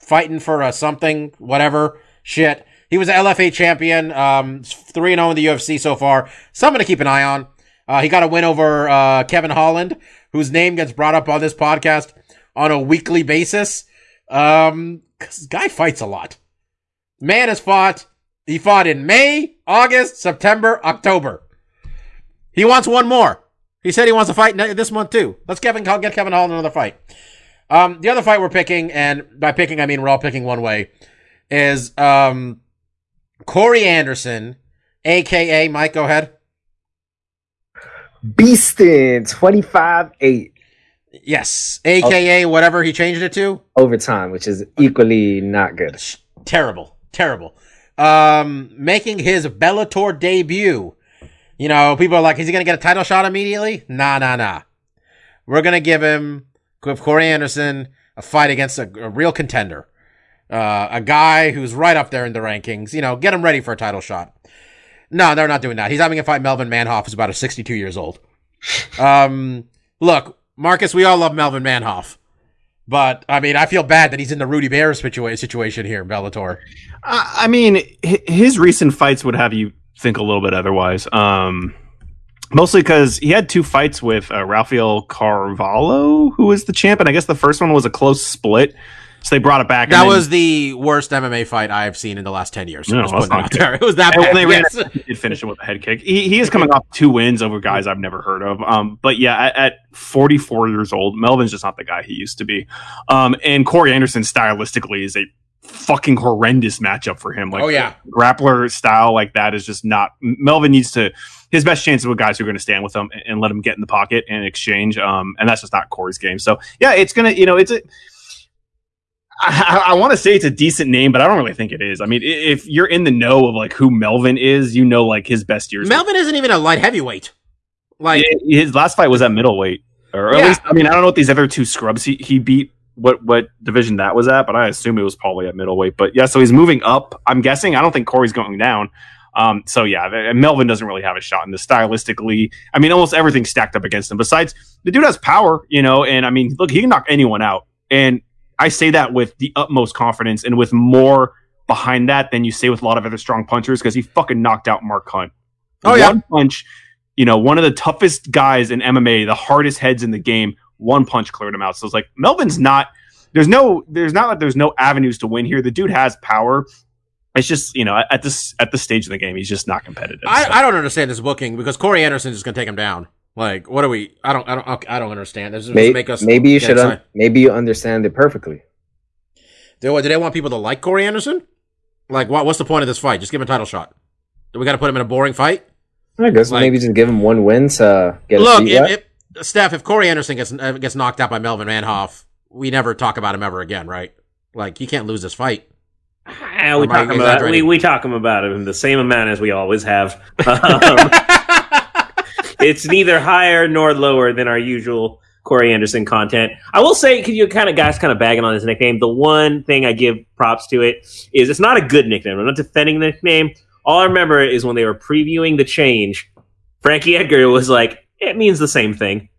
S1: fighting for a something, whatever shit. He was an LFA champion, um, three and zero in the UFC so far. Someone to keep an eye on. Uh, he got a win over uh, Kevin Holland, whose name gets brought up on this podcast on a weekly basis. Um, 'cause this guy fights a lot. Man has fought. He fought in May, August, September, October. He wants one more. He said he wants to fight this month too. Let's Kevin get Kevin Holland another fight. Um, the other fight we're picking, and by picking I mean we're all picking one way, is um, Corey Anderson, aka Mike. Go ahead.
S3: Beastin, 25 8
S1: Yes, aka whatever he changed it to.
S3: overtime, which is equally not good.
S1: terrible, terrible. Um, making his Bellator debut. You know, people are like, is he going to get a title shot immediately? Nah, nah, nah. we're gonna give him with Corey Anderson a fight against a, a real contender, uh, a guy who's right up there in the rankings. You know, get him ready for a title shot. No, they're not doing that. He's having a fight Melvin Manhoff, who's about a 62 years old. Um, look, Marcus, we all love Melvin Manhoff. But I mean, I feel bad that he's in the Rudy Bear situa- situation here, Bellator.
S2: I I mean, his recent fights would have you think a little bit otherwise. Um, mostly because he had two fights with uh, Rafael Carvalho, who was the champ, and I guess the first one was a close split. So they brought it back. and
S1: That
S2: then-
S1: was the worst MMA fight I've seen in the last ten years.
S2: No,
S1: Just
S2: that's
S1: putting
S2: not
S1: out there. It was that
S2: And
S1: bad.
S2: when they ran
S1: yes.
S2: it, he did finish it with a head kick. He, he is coming off two wins over guys I've never heard of. Um, but yeah, at, at 44 years old, Melvin's just not the guy he used to be. Um, and Corey Anderson stylistically is a fucking horrendous matchup for him. Like,
S1: Oh, yeah.
S2: grappler style like that is just not. Melvin needs to. His best chance is with guys who are going to stand with him and, and let him get in the pocket and exchange. Um, and that's just not Corey's game. So yeah, it's gonna. You know, it's a. I, I want to say it's a decent name, but I don't really think it is. I mean, if you're in the know of like who Melvin is, you know like his best years.
S1: Melvin isn't even a light heavyweight. Like
S2: his last fight was at middleweight, or at
S1: Yeah.
S2: least I mean I don't know what these other two scrubs he, he beat. What what division that was at, but I assume it was probably at middleweight. But yeah, so he's moving up. I'm guessing. I don't think Corey's going down. Um, so yeah, Melvin doesn't really have a shot in this stylistically. I mean, almost everything's stacked up against him. Besides, the dude has power, you know, and I mean, look, he can knock anyone out. And I say that with the utmost confidence and with more behind that than you say with a lot of other strong punchers because he fucking knocked out Mark Hunt.
S1: Oh, yeah.
S2: one punch. You know, one of the toughest guys in MMA, the hardest heads in the game. One punch cleared him out. So it's like Melvin's not. There's no. There's not like there's no avenues to win here. The dude has power. It's just you know at- this at this stage of the game, he's just not competitive. So-
S1: I, I don't understand this booking because Corey Anderson is going to take him down. Like, what are we? I don't. I don't. I don't understand. This is make us.
S3: maybe you should. Un- maybe you understand it perfectly.
S1: Do, do they want people to like Corey Anderson? Like, what? What's the point of this fight? Just give him a title shot. Do we got to put him in a boring fight?
S3: I guess
S1: Like-
S3: maybe just give him one win to get
S1: Look,
S3: his feet
S1: if, if, Steph, if Corey Anderson gets uh, gets knocked out by Melvin Manhoff, we never talk about him ever again, right? Like, he can't lose this fight.
S4: Ah, we talk about we, we talk him about him the same amount as we always have. Um, it's neither higher nor lower than our usual Corey Anderson content. I will say, because you kind of guys kind of bagging on his nickname, the one thing I give props to it is it's not a good nickname. I'm not defending the nickname. All I remember is when they were previewing the change, Frankie Edgar was like, "It means the same thing,"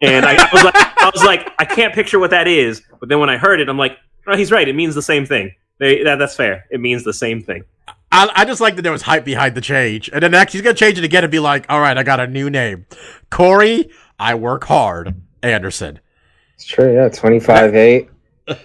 S4: and I, I was like, "I was like, I can't picture what that is." But then when I heard it, I'm like, "Oh, he's right. It means the same thing." They, that, that's fair. It means the same thing.
S1: I, I just like that there was hype behind the change, and then next he's gonna change it again and be like, "All right, I got a new name, Corey. I work hard, Anderson."
S3: It's true. Yeah, twenty five eight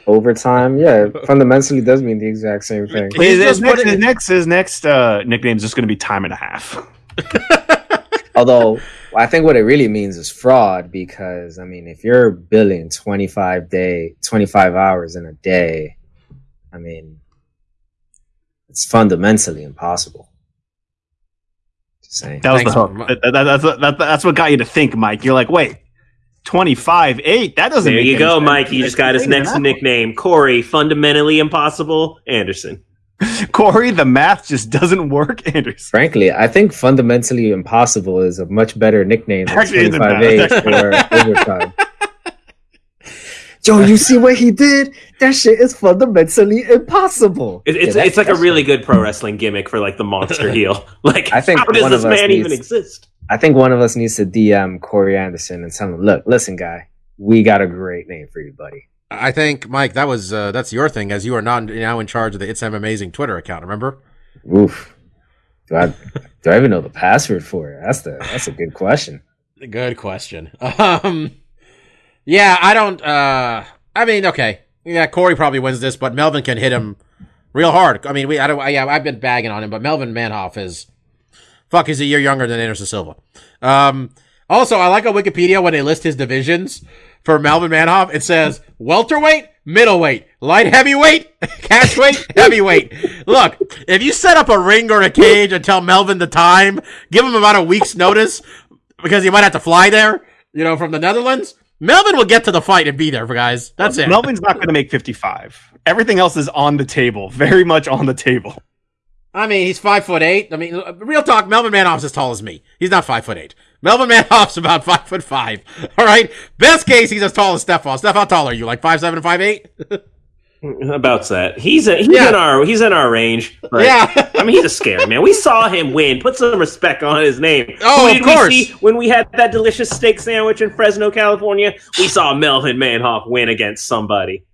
S3: overtime. Yeah, fundamentally does mean the exact same thing.
S2: His, his next,
S1: putting-
S2: his next his next uh, nickname is just going to be time and a half.
S3: Although I think what it really means is fraud because I mean, if you're billing twenty five day, twenty five hours in a day, I mean, it's fundamentally impossible. Just saying.
S2: That was
S1: Thanks,
S2: the hook. That, that- that's, that, that's what got you to think, Mike. You're like, wait, 25, 8? That doesn't
S4: There
S2: make
S4: you go,
S2: sense.
S4: Mike. You just got his next nickname, Corey. Fundamentally impossible, Anderson.
S2: Corey, the math just doesn't work, Anderson.
S3: Frankly, I think fundamentally impossible is a much better nickname than
S2: Actually, it
S3: twenty
S2: isn't
S3: five
S2: bad.
S3: eight for overtime. Yo, you see what he did? That shit is fundamentally impossible.
S4: It, it's
S3: Yeah,
S4: it's like a really good pro wrestling gimmick for like the monster heel. Like,
S3: I think
S4: how does
S3: one
S4: this
S3: of us
S4: man even
S3: needs-
S4: exist?
S3: I think one of us needs to DM Corey Anderson and tell him, look, listen, guy, we got a great name for you, buddy.
S1: I think, Mike, that was uh, that's your thing, as you are not now in charge of the It's M Amazing Twitter account. Remember?
S3: Oof. Do I do I even know the password for it? That's the that's a good question.
S1: Good question. Um, yeah, I don't. Uh, I mean, okay, yeah, Corey probably wins this, but Melvin can hit him real hard. I mean, we, I don't. Yeah, I've been bagging on him, but Melvin Manhoff is fuck. He's a year younger than Anderson Silva. Um, also, I like on Wikipedia when they list his divisions for Melvin Manhoff. It says welterweight, middleweight, light heavyweight, catchweight, heavyweight. Look, if you set up a ring or a cage and tell Melvin the time, give him about a week's notice because he might have to fly there, you know, from the Netherlands. Melvin will get to the fight and be there for guys. That's it.
S2: Melvin's not going to make 55. Everything else is on the table, very much on the table.
S1: I mean, he's five foot eight. I mean, real talk, Melvin Manhoff's as tall as me. He's not five foot eight. Melvin Manhoff's about five foot five. All right. Best case, he's as tall as Stefan. Steph, how tall are you? Like five seven, five eight?
S4: About that, he's a, he's
S1: Yeah.
S4: in our he's in our range. but-
S1: Yeah.
S4: I mean, he's a scary man. We saw him win. Put some respect on his name.
S1: Oh,
S4: Who
S1: of course.
S4: We see when we had that delicious steak sandwich in Fresno, California, we saw Melvin Manhoff win against somebody.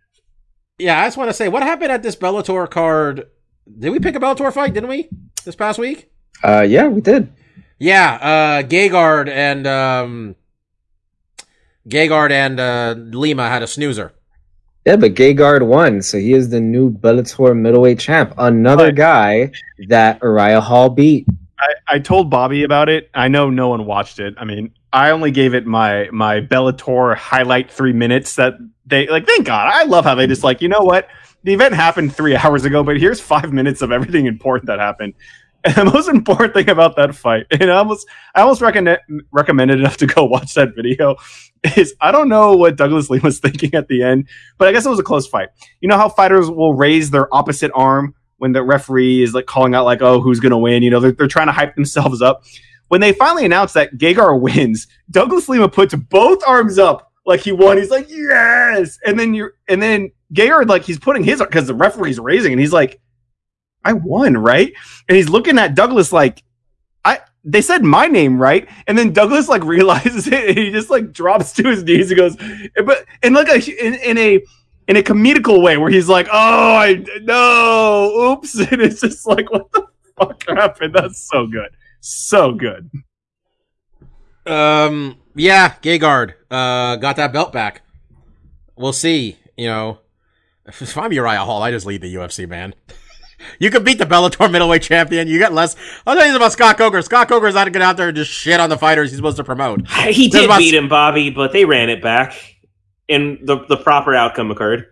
S1: yeah, I just want to say, what happened at this Bellator card? Did we pick a Bellator fight? Didn't we this past week?
S3: Uh, yeah, we did.
S1: Yeah, uh, Gegard and um, Gegard and uh, Lima had a snoozer.
S3: Yeah, but Gegard won, so he is the new Bellator middleweight champ. Another guy that Uriah Hall beat.
S2: I, I told Bobby about it. I know no one watched it. I mean, I only gave it my my Bellator highlight three minutes. That they like. Thank God. I love how they just like. You know what? The event happened three hours ago, but here's five minutes of everything important that happened. And the most important thing about that fight, and I almost I almost recommend recommended enough to go watch that video, is I don't know what Douglas Lee was thinking at the end, but I guess it was a close fight. You know how fighters will raise their opposite arm when the referee is like calling out like, oh, who's gonna win? You know, they're, they're trying to hype themselves up. When they finally announced that Gegard wins, Douglas Lima puts both arms up like he won. He's like, yes, and then you're and then Gegard like he's putting his because the referee's raising, and he's like, I won, right? And he's looking at Douglas like, I. They said my name right, and then Douglas like realizes it, and he just like drops to his knees and goes, but in like a in, in a in a comedical way where he's like, "Oh, I no, oops," and it's just like, "What the fuck happened?" That's so good, so good.
S1: Um, yeah, Gegard uh, got that belt back. We'll see. You know, if I'm Uriah Hall, I just lead the UFC, man. you can beat the Bellator middleweight champion. You get less. I'll tell you about Scott Coker. Scott Coker's not to get out there and just shit on the fighters he's supposed to promote.
S4: He did
S1: about-
S4: beat him, Bobby, but they ran it back, and the the proper outcome occurred.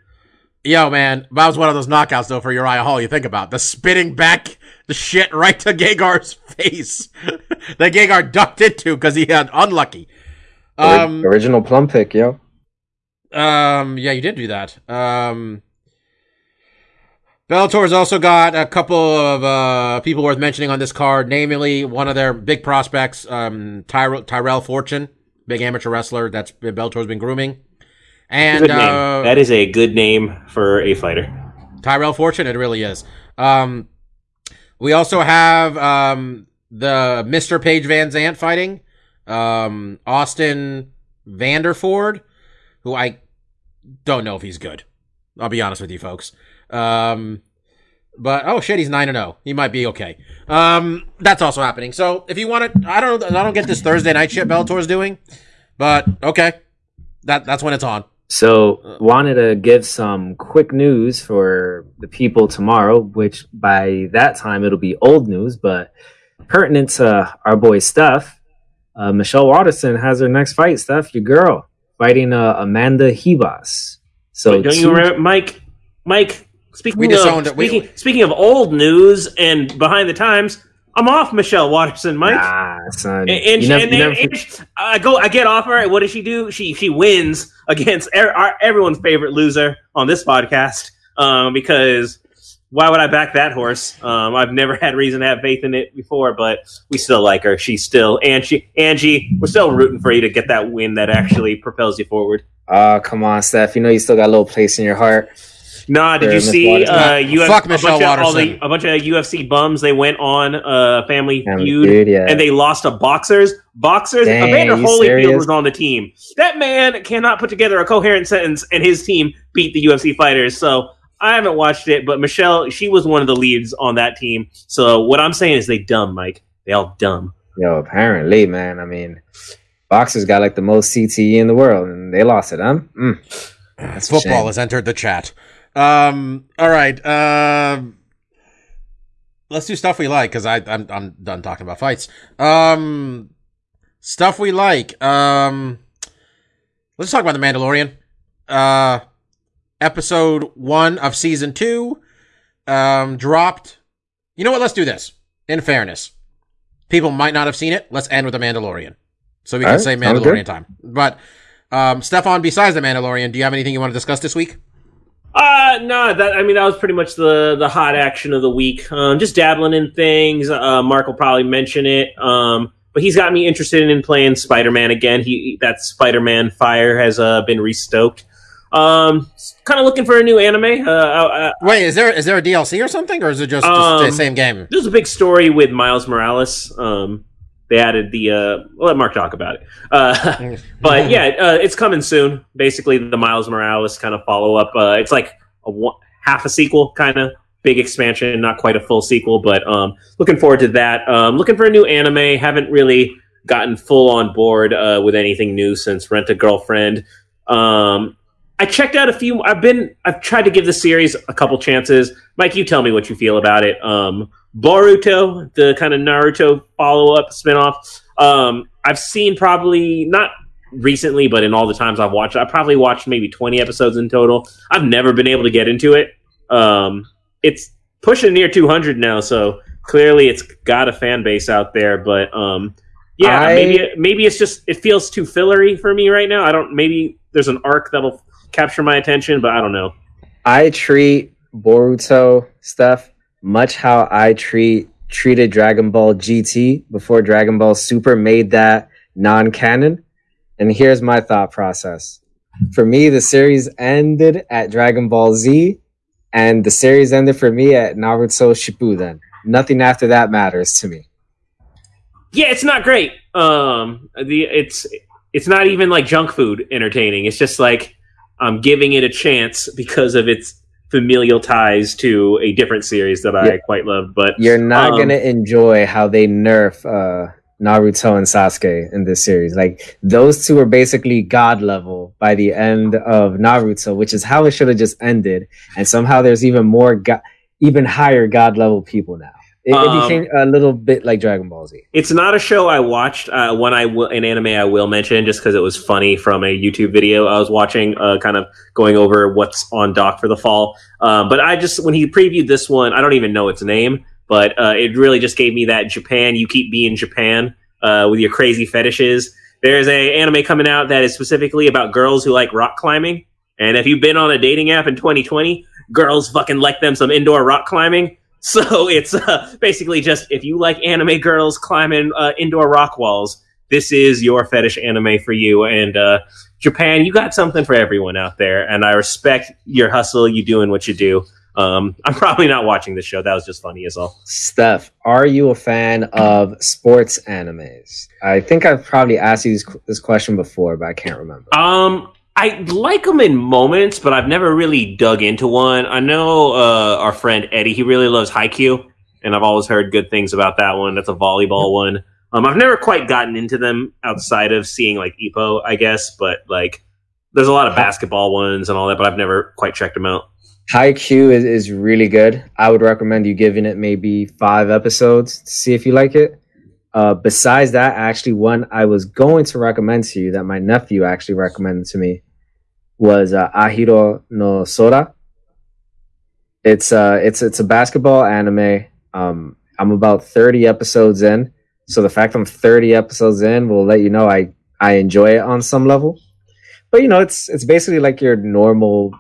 S1: Yo, man, that was one of those knockouts though for Uriah Hall. You think about the spitting back the shit right to Gegard's face that Gegard ducked into because he had unlucky. Um,
S3: original plum pick, yo.
S1: Um, yeah, you did do that. Um, Bellator's also got a couple of uh, people worth mentioning on this card, namely one of their big prospects, um, Tyre- Tyrell Fortune, big amateur wrestler that's been, Bellator's been grooming, and
S4: Good name.
S1: uh,
S4: that is a good name for a fighter.
S1: Tyrell Fortune, it really is. Um, we also have um, the Mr. Paige VanZant fighting um, Austin Vanderford, who I don't know if he's good. I'll be honest with you, folks. Um, but oh shit, he's nine and zero. He might be okay. Um, that's also happening. So if you want to, I don't, I don't get this Thursday night shit Bellator's doing, but okay, that that's when it's on.
S3: So, wanted to give some quick news for the people tomorrow, which by that time it'll be old news, but pertinent to our boy Steph. Uh, Michelle Waterson has her next fight, Steph, your girl, fighting uh, Amanda Ribas. So,
S4: Wait, don't you
S3: two-
S4: remember, Mike? Mike, speaking
S1: We
S4: of
S1: disowned it. We-
S4: speaking, speaking of old news and behind the times, I'm off Michelle Waterson, Mike.
S3: Nah, son.
S4: And, and,
S3: never,
S4: and
S3: never-
S4: and she- I go, I get off her. What does she do? She she wins against er, our, everyone's favorite loser on this podcast. Um, because why would I back that horse? Um, I've never had reason to have faith in it before, but we still like her. She's still and she Angie. We're still rooting for you to get that win that actually propels you forward.
S3: Oh, come on, Steph. You know you still got a little place in your heart.
S4: Nah, did you
S3: Miss
S4: see?
S3: Waterson.
S4: Uh, you have
S1: Fuck
S4: a
S1: Michelle
S4: bunch of, all the,
S1: Waterson.
S4: a bunch of UFC bums. They went on uh, Family
S3: Family
S4: Feud,
S3: Feud, yeah.
S4: and they lost to boxers. Boxers.
S3: Dang,
S4: Evander
S3: you
S4: Holyfield
S3: serious?
S4: was on the team. That man cannot put together a coherent sentence, and his team beat the UFC fighters. So I haven't watched it, but Michelle, she was one of the leads on that team. So what I'm saying is they dumb, Mike. They all dumb.
S3: Yo, apparently, man. I mean, boxers got like the most CTE in the world, and they lost it, huh? Mm. That's a
S1: Football has entered the chat. Um, all right. Um, let's do stuff we like because I I'm I'm done talking about fights. Um, stuff we like. Um, let's talk about the Mandalorian. Uh, episode one of season two. Um, dropped. You know what? Let's do this. In fairness, people might not have seen it. Let's end with the Mandalorian, so we can
S3: right,
S1: say Mandalorian time. But um, Stefan, besides the Mandalorian, do you have anything you want to discuss this week?
S4: Uh no, that I mean that was pretty much the the hot action of the week. Um, just dabbling in things. Uh, Mark will probably mention it. Um, but he's got me interested in playing Spider Man again. He that Spider Man fire has uh, been restoked. Um, kind of looking for a new anime. Uh, uh,
S1: Wait, is there is there a DLC or something, or is it just, just the
S4: Um,
S1: same game?
S4: there's a big story with Miles Morales. Um, they added the. Uh, we'll let Mark talk about it. Uh, but yeah, uh, it's coming soon. Basically, the Miles Morales kind of follow up. Uh, it's like a one, half a sequel, kind of big expansion, not quite a full sequel. But um, looking forward to that. Um, looking for a new anime. Haven't really gotten full on board uh, with anything new since Rent a Girlfriend. Um, I checked out a few. I've been. I've tried to give the series a couple chances. Mike, you tell me what you feel about it. Um, Boruto, the kind of Naruto follow up spinoff. Um, I've seen probably not recently, but in all the times I've watched, I probably watched maybe twenty episodes in total. I've never been able to get into it. Um, it's pushing near two hundred now, so clearly it's got a fan base out there. But um, yeah,
S3: I-
S4: maybe maybe it's just it feels too fillery for me right now. I don't. Maybe there's an arc that'll capture my attention, but I don't know.
S3: I treat Boruto stuff much how I treat treated Dragon Ball GT before Dragon Ball Super made that non-canon. And here's my thought process. For me, the series ended at Dragon Ball Z, and the series ended for me at Naruto Shippuden. Nothing after that matters to me.
S4: Yeah, it's not great. Um, the it's it's not even like junk food entertaining. It's just like I'm giving it a chance because of its familial ties to a different series that I
S3: Yeah.
S4: quite love. But
S3: You're not
S4: Um,
S3: gonna enjoy how they nerf uh, Naruto and Sasuke in this series. Like those two are basically god level by the end of Naruto, which is how it should have just ended. And somehow there's even more, go- even higher god level people now. It,
S4: Um,
S3: became a little bit like Dragon Ball Z.
S4: It's not a show I watched. Uh, one I will, an anime I will mention just because it was funny from a YouTube video I was watching, uh, kind of going over what's on doc for the fall. Um, but I just when he previewed this one, I don't even know its name, but uh, it really just gave me that Japan. You keep being Japan uh, with your crazy fetishes. There's a anime coming out that is specifically about girls who like rock climbing. And if you've been on a dating app in 2020, girls fucking like them some indoor rock climbing. So it's uh, basically just if you like anime girls climbing uh, indoor rock walls, this is your fetish anime for you. And uh, Japan, you got something for everyone out there. And I respect your hustle, you doing what you do. Um, I'm probably not watching this show. That was just funny as all.
S3: Steph, are you a fan of sports animes? I think I've probably asked you this, this question before, but I can't remember.
S4: Um, I like them in moments, but I've never really dug into one. I know uh, our friend Eddie; he really loves Haikyuu, and I've always heard good things about that one. That's a volleyball one. Um, I've never quite gotten into them outside of seeing like Ippo, I guess, but like there's a lot of basketball ones and all that, but I've never quite checked them out.
S3: Haikyuu is, is really good. I would recommend you giving it maybe five episodes to see if you like it. Uh, besides that, actually, one I was going to recommend to you that my nephew actually recommended to me was uh, Ahiru no Sora. It's uh, it's it's a basketball anime. Um, I'm about 30 episodes in, so the fact I'm 30 episodes in will let you know I I enjoy it on some level. But you know, it's it's basically like your normal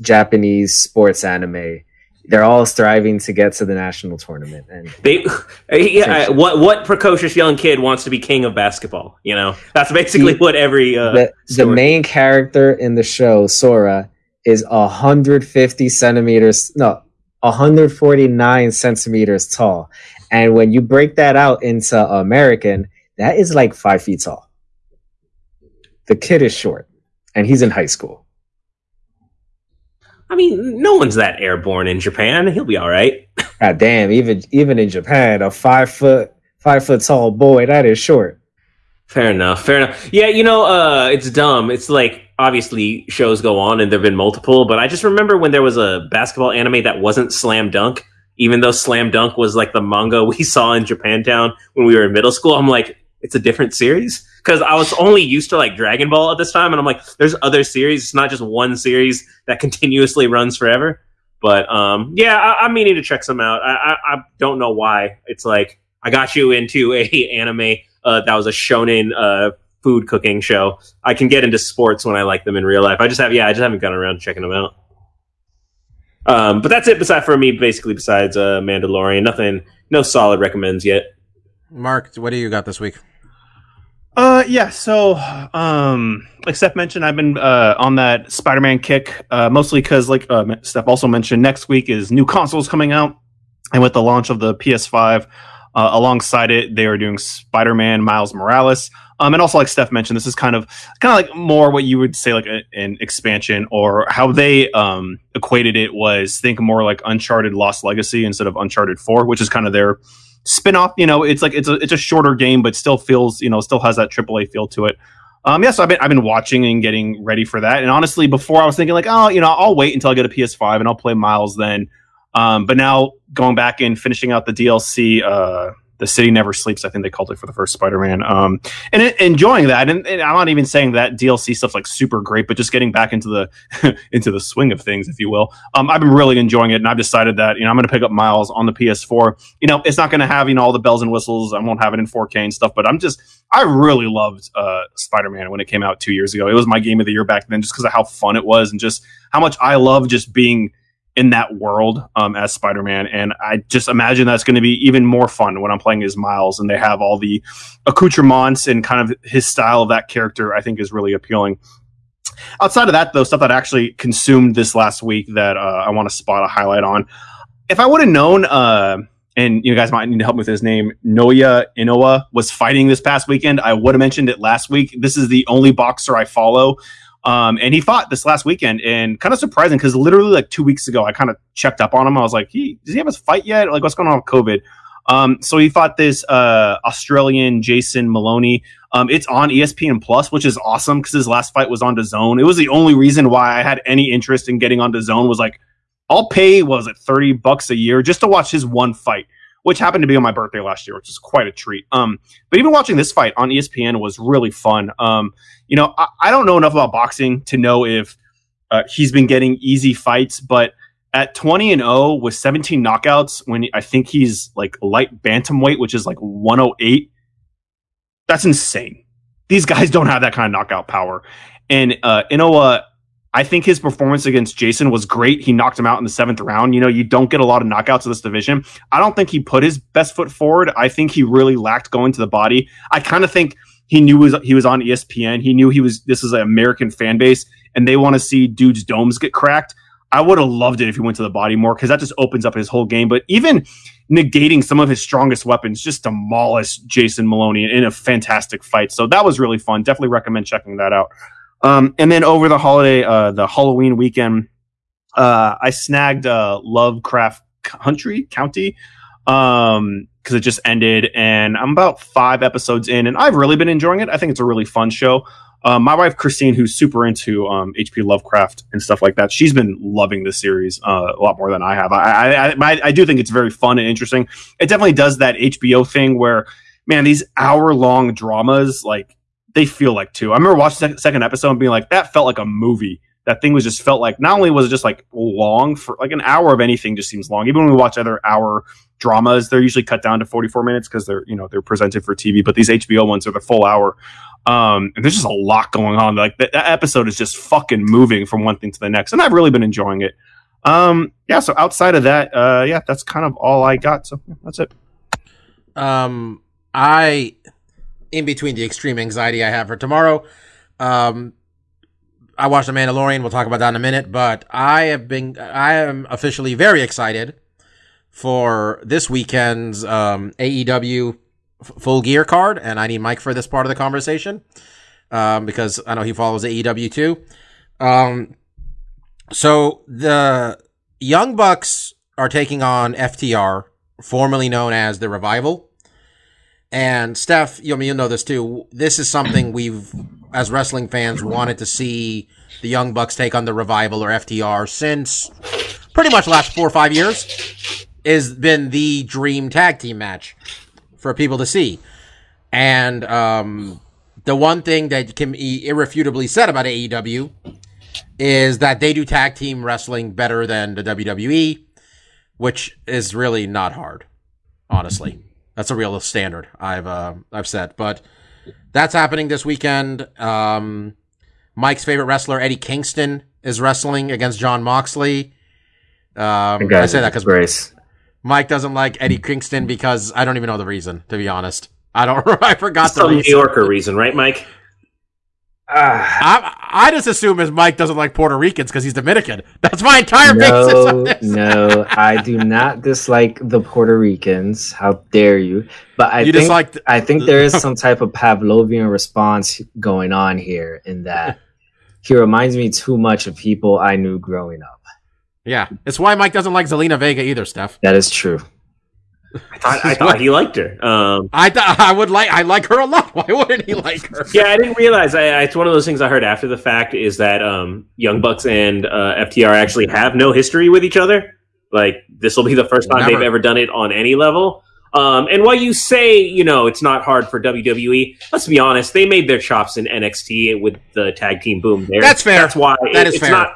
S3: Japanese sports anime. They're all striving to get to the national tournament, and
S4: They, yeah, I- what what precocious young kid wants to be king of basketball? You know, that's basically
S3: The-
S4: what every uh,
S3: the, the main character in the show, Sora, is 150 centimeters, no, 149 centimeters tall. And when you break that out into American, that is like five feet tall. The kid is short, and he's in high school.
S4: I mean, no one's that airborne in Japan. He'll be all right.
S3: God damn, even even in Japan, a five foot five foot tall boy that is short.
S4: Fair enough. Fair enough. Yeah, you know, uh, it's dumb. It's like obviously shows go on and there've been multiple, but I just remember when there was a basketball anime that wasn't Slam Dunk, even though Slam Dunk was like the manga we saw in Japantown when we were in middle school. I'm like, it's a different series because I was only used to like Dragon Ball at this time, and I'm like, there's other series. It's not just one series that continuously runs forever. But um, yeah, I, I'm meaning to check some out. I, I, I don't know why. It's like I got you into a anime uh, that was a shonen uh, food cooking show. I can get into sports when I like them in real life. I just have yeah, I just haven't gotten around to checking them out. Um, but that's it. Besides for me, basically, besides uh, Mandalorian, nothing, no solid recommends yet.
S1: Mark, what do you got this week?
S2: Uh, yeah. So, um, like Steph mentioned, I've been uh, on that Spider-Man kick, uh, mostly because, like uh, Steph also mentioned, next week is new consoles coming out, and with the launch of the PS5, uh, alongside it, they are doing Spider-Man Miles Morales. Um, and also, like Steph mentioned, this is kind of kind of like more what you would say like a, an expansion, or how they um, equated it was think more like Uncharted Lost Legacy instead of Uncharted Four, which is kind of their spin-off you know it's like it's a it's a shorter game but still feels you know still has that aaa feel to it. Um yeah so i've been i've been watching and getting ready for that. And honestly before i was thinking like oh you know i'll wait until i get a ps5 and i'll play miles then. Um but now going back and finishing out the dlc uh the city never sleeps. I think they called it for the first Spider-Man. Um, and it, enjoying that. And, and, I'm not even saying that DLC stuff's like super great, but just getting back into the into the swing of things, if you will. Um, I've been really enjoying it, and I've decided that you know I'm going to pick up Miles on the PS4. You know, it's not going to have you know all the bells and whistles. I won't have it in 4K and stuff, but I'm just I really loved uh, Spider-Man when it came out two years ago. It was my game of the year back then, just because of how fun it was and just how much I love just being in that world um, as Spider-Man, and I just imagine that's going to be even more fun when I'm playing as Miles, and they have all the accoutrements and kind of his style of that character. I think is really appealing. Outside of that, though, stuff that I actually consumed this last week that uh, I want to spot a highlight on. If I would have known, uh, and you guys might need to help me with his name, Naoya Inoue was fighting this past weekend, I would have mentioned it last week. This is the only boxer I follow um, and he fought this last weekend, and kind of surprising because literally like two weeks ago, I kind of checked up on him. I was like, he does he have his fight yet? Like, what's going on with COVID? Um, so he fought this uh, Australian Jason Moloney. Um, it's on ESPN Plus, which is awesome because his last fight was on DAZN. It was the only reason why I had any interest in getting on DAZN was like, I'll pay was it thirty bucks a year just to watch his one fight which happened to be on my birthday last year, which is quite a treat. Um, but even watching this fight on ESPN was really fun. Um, you know, I, I, don't know enough about boxing to know if uh, he's been getting easy fights, but at 20 and 0 with 17 knockouts, when I think he's like light bantamweight, which is like 108, that's insane. These guys don't have that kind of knockout power. And uh, Inoue I think his performance against Jason was great. He knocked him out in the seventh round. You know, you don't get a lot of knockouts in this division. I don't think he put his best foot forward. I think he really lacked going to the body. I kind of think he knew was, he was on ESPN. He knew he was this is an American fan base, and they want to see dudes' domes get cracked. I would have loved it if he went to the body more because that just opens up his whole game. But even negating some of his strongest weapons, just demolished Jason Moloney in a fantastic fight. So that was really fun. Definitely recommend checking that out. Um, and then over the holiday, uh, the Halloween weekend, uh, I snagged uh, Lovecraft Country County um because it just ended and i'm about five episodes in and i've really been enjoying it. I think it's a really fun show. Um, my wife christine who's super into um, hp lovecraft and stuff like that she's been loving the series uh, a lot more than i have. I, I, I, I do think it's very fun and interesting. It definitely does that hbo thing where man these hour long dramas like they feel like two. I remember watching the second episode and being like, that felt like a movie. That thing was just felt like not only was it just like long for like an hour of anything just seems long. Even when we watch other hour dramas, they're usually cut down to 44 minutes because they're, you know, they're presented for TV, but these HBO ones are the full hour. Um, and there's just a lot going on. Like that, that episode is just fucking moving from one thing to the next. And I've really been enjoying it. Um, yeah. So outside of that, uh, yeah, that's kind of all I got. So yeah, that's it.
S1: Um, I in between the extreme anxiety I have for tomorrow. Um, I watched The Mandalorian. We'll talk about that in a minute. But I have been, I am officially very excited for this weekend's um, AEW full gear card, and I need Mike for this part of the conversation um, because I know he follows AEW too. Um, so the Young Bucks are taking on FTR, formerly known as the Revival. And Steph, you know, you know this too. This is something we've, as wrestling fans, wanted to see the Young Bucks take on the Revival or FTR since pretty much the last four or five years. Has been the dream tag team match for people to see. And um, the one thing that can be irrefutably said about AEW is that they do tag team wrestling better than the WWE, which is really not hard, honestly. That's a real standard I've uh, I've set. But that's happening this weekend. Um, Mike's favorite wrestler Eddie Kingston is wrestling against Jon Moxley. Um, I say that because
S3: Grace.
S1: Mike doesn't like Eddie Kingston because I don't even know the reason, to be honest. I don't. I forgot the
S4: Some New. Yorker reason, right, Mike?
S3: Ah,
S1: I, I just assume his Mike doesn't like Puerto Ricans because he's Dominican. That's my entire basis
S3: no,
S1: on this.
S3: no, I do not dislike the Puerto Ricans. How dare you? But I
S1: you
S3: think
S1: like
S3: I think there is some type of Pavlovian response going on here in that he reminds me too much of people I knew growing up.
S1: yeah. It's why Mike doesn't like Zelina Vega either, Steph.
S3: That is true.
S4: I thought, I thought he liked her. Um,
S1: I th- I would like I like her a lot. Why wouldn't he like her?
S4: yeah, I didn't realize. I, I, it's one of those things I heard after the fact is that um, Young Bucks and uh, FTR actually have no history with each other. Like this will be the first time
S1: Never.
S4: they've ever done it on any level. Um, and while you say you know it's not hard for WWE, let's be honest, they made their chops in NXT with the tag team boom there.
S1: That's fair.
S4: That's why
S1: That
S4: it-
S1: is
S4: it's
S1: fair.
S4: not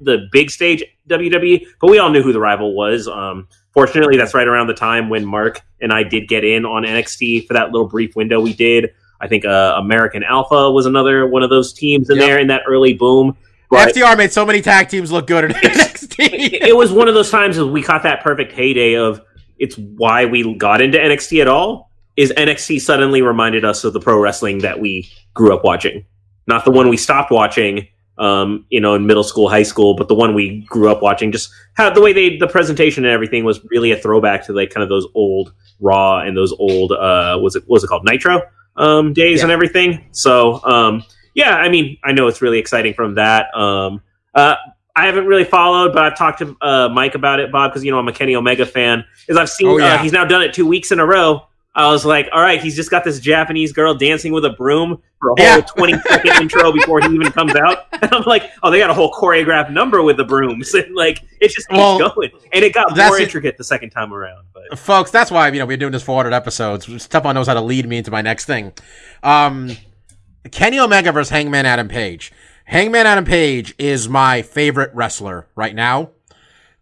S4: the big stage WWE, but we all knew who the rival was. Um, fortunately, that's right around the time when Mark and I did get in on NXT for that little brief window we did. I think uh, American Alpha was another one of those teams in
S1: Yep.
S4: there in that early boom. But
S1: FTR made so many tag teams look good in NXT.
S4: it was one of those times that we caught that perfect heyday of it's why we got into NXT at all. Is NXT suddenly reminded us of the pro wrestling that we grew up watching, not the one we stopped watching, um, you know, in middle school, high school, but the one we grew up watching. Just how the way they, the presentation and everything was really a throwback to like kind of those old Raw and those old, uh, was it was it called Nitro um, days and everything. So, um, yeah, I mean, I know it's really exciting from that. Um, uh, I haven't really followed, but I've talked to uh, Mike about it, Bob, because you know I'm a Kenny Omega fan. Is I've seen
S1: Oh, yeah.
S4: uh, he's now done it two weeks in a row. I was like, all right, he's just got this Japanese girl dancing with a broom for a whole
S1: Yeah.
S4: 20 second intro before he even comes out. And I'm like, oh, they got a whole choreographed number with the brooms. And like, it just keeps
S1: Well,
S4: going. And it got more
S1: it.
S4: intricate the second time around. But
S1: Folks, that's why you know we're doing this 400 episodes. Stefan knows how to lead me into my next thing. Um, Kenny Omega versus Hangman Adam Page. Hangman Adam Page is my favorite wrestler right now.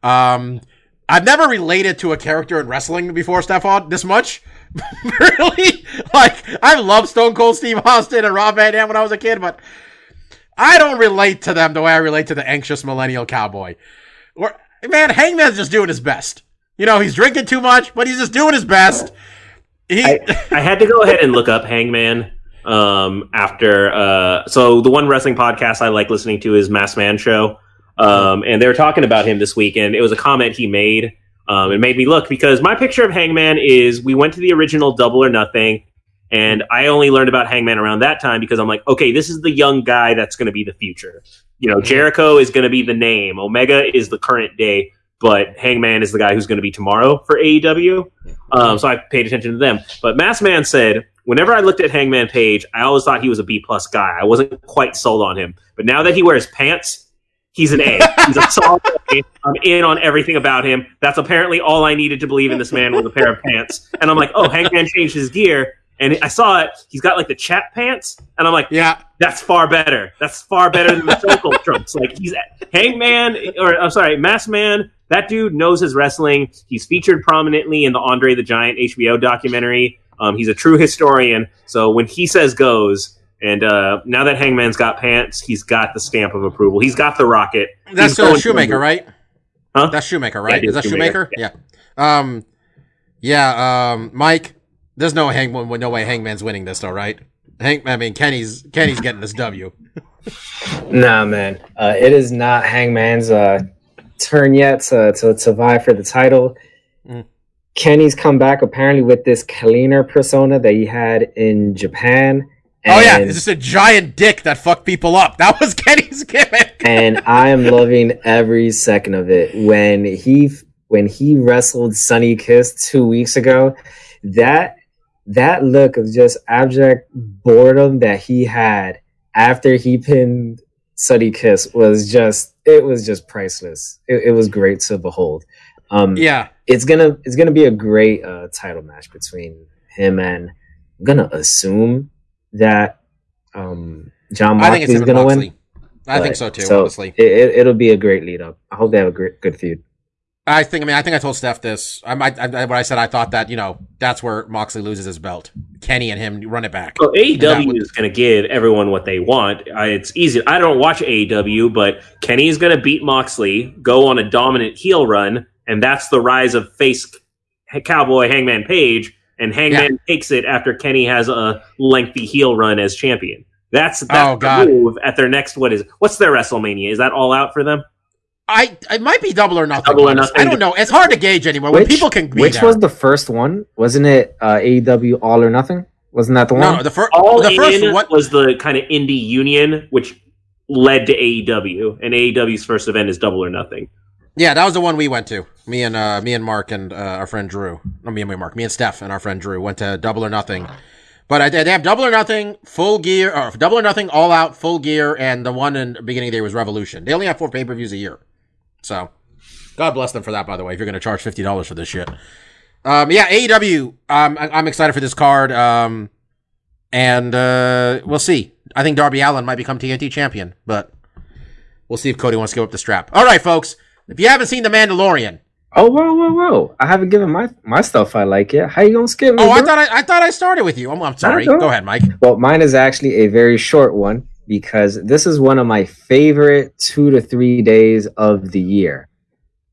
S1: Um, I've never related to a character in wrestling before, Stefan, this much. really? Like, I love Stone Cold Steve Austin and Rob Van Dam when I was a kid, but I don't relate to them the way I relate to the anxious millennial cowboy. Or, man, Hangman's just doing his best. You know, he's drinking too much, but he's just doing his best. He,
S4: I had to go ahead and look up Hangman um, after. Uh, so the one wrestling podcast I like listening to is Mass Man Show, um, and they were talking about him this week, and it was a comment he made. Um, it made me look because my picture of Hangman is we went to the original Double or Nothing, and I only learned about Hangman around that time because I'm like, okay, this is the young guy that's going to be the future. You know, Jericho is going to be the name, Omega is the current day, but Hangman is the guy who's going to be tomorrow for AEW. Um, so I paid attention to them. But Mass Man said, whenever I looked at Hangman Page, I always thought he was a B plus guy. I wasn't quite sold on him. But now that he wears pants, he's an A. He's a solid A. I'm in on everything about him. That's apparently all I needed to believe in this man was a pair of pants. And I'm like, oh, Hangman changed his gear. And I saw it. He's got like the chat pants. And I'm like,
S1: yeah,
S4: that's far better. That's far better than the Cold trunks. Like he's Hangman, or I'm sorry, Mass Man. That dude knows his wrestling. He's featured prominently in the Andre the Giant HBO documentary. Um, he's a true historian. So when he says goes, and uh, now that Hangman's got pants, he's got the stamp of approval. He's got the rocket.
S1: that's uh, Shoemaker, right?
S4: Huh?
S1: That's Shoemaker, right?
S4: it
S1: is
S4: is
S1: that Shoemaker?
S4: Shoemaker,
S1: Yeah. Um, yeah. Um, Mike, there's no Hangman, no way Hangman's winning this, though, right? Hank, I mean, Kenny's Kenny's getting this W.
S3: Nah, man. Uh, it is not Hangman's uh, turn yet to, to, to vie for the title.
S1: Mm.
S3: Kenny's come back apparently with this cleaner persona that he had in Japan.
S1: Oh yeah, it's just a giant dick that fucked people up. That was Kenny's gimmick.
S3: and I am loving every second of it. When he when he wrestled Sonny Kiss two weeks ago, that that look of just abject boredom that he had after he pinned Sonny Kiss was just it was just priceless. It, it was great to behold. Um,
S1: Yeah,
S3: it's gonna it's gonna be a great uh, title match between him and I'm gonna assume that um, Jon
S1: I think it's
S3: Moxley's gonna win.
S1: Moxley. I think so too.
S3: so
S1: honestly,
S3: it, it, it'll be a great lead up. I hope they have a great, good feud.
S1: I think. I mean, I think I told Steph this. I might. I, I, when I said I thought that you know that's where Moxley loses his belt. Kenny and him run it back.
S4: Well, AEW
S1: would-
S4: is going to give everyone what they want. I, it's easy. I don't watch AEW, but Kenny is going to beat Moxley, go on a dominant heel run, and that's the rise of face Cowboy Hangman Page. And Hangman takes it after Kenny has a lengthy heel run as champion. That's that's
S1: Oh,
S4: the
S1: God.
S4: move at their next. What is what's their WrestleMania? Is that all out for them?
S1: I it might be double or nothing.
S4: Double or nothing.
S1: I don't know. It's hard to gauge anymore when people can be
S3: which
S1: there.
S3: was the first one? Wasn't it uh, AEW All or Nothing? Wasn't that the one?
S1: no the, fir-
S4: All
S1: the first
S4: in
S1: one.
S4: was the kind of indie union, which led to AEW, and AEW's first event is Double or Nothing.
S1: Yeah, that was the one we went to. Me and uh, me and Mark and uh, our friend Drew. No, me and Mark. Me and Steph and our friend Drew went to Double or Nothing. But I, they have Double or Nothing, Full Gear, or Double or Nothing, All Out, Full Gear, and the one in the beginning of the year was Revolution. They only have four pay per views a year, so God bless them for that. By the way, if you're going to charge fifty dollars for this shit, um, yeah, AEW. Um, I, I'm excited for this card. Um, and uh, we'll see. I think Darby Allin might become TNT champion, but we'll see if Cody wants to give up the strap. All right, folks. If you haven't seen The Mandalorian,
S3: Oh whoa whoa whoa! I haven't given my my stuff I like yet. How you gonna skip me?
S1: oh, I thought I, I thought I started with you. I'm, I'm sorry. Go ahead, Mike.
S3: Well, mine is actually a very short one because this is one of my favorite two to three days of the year.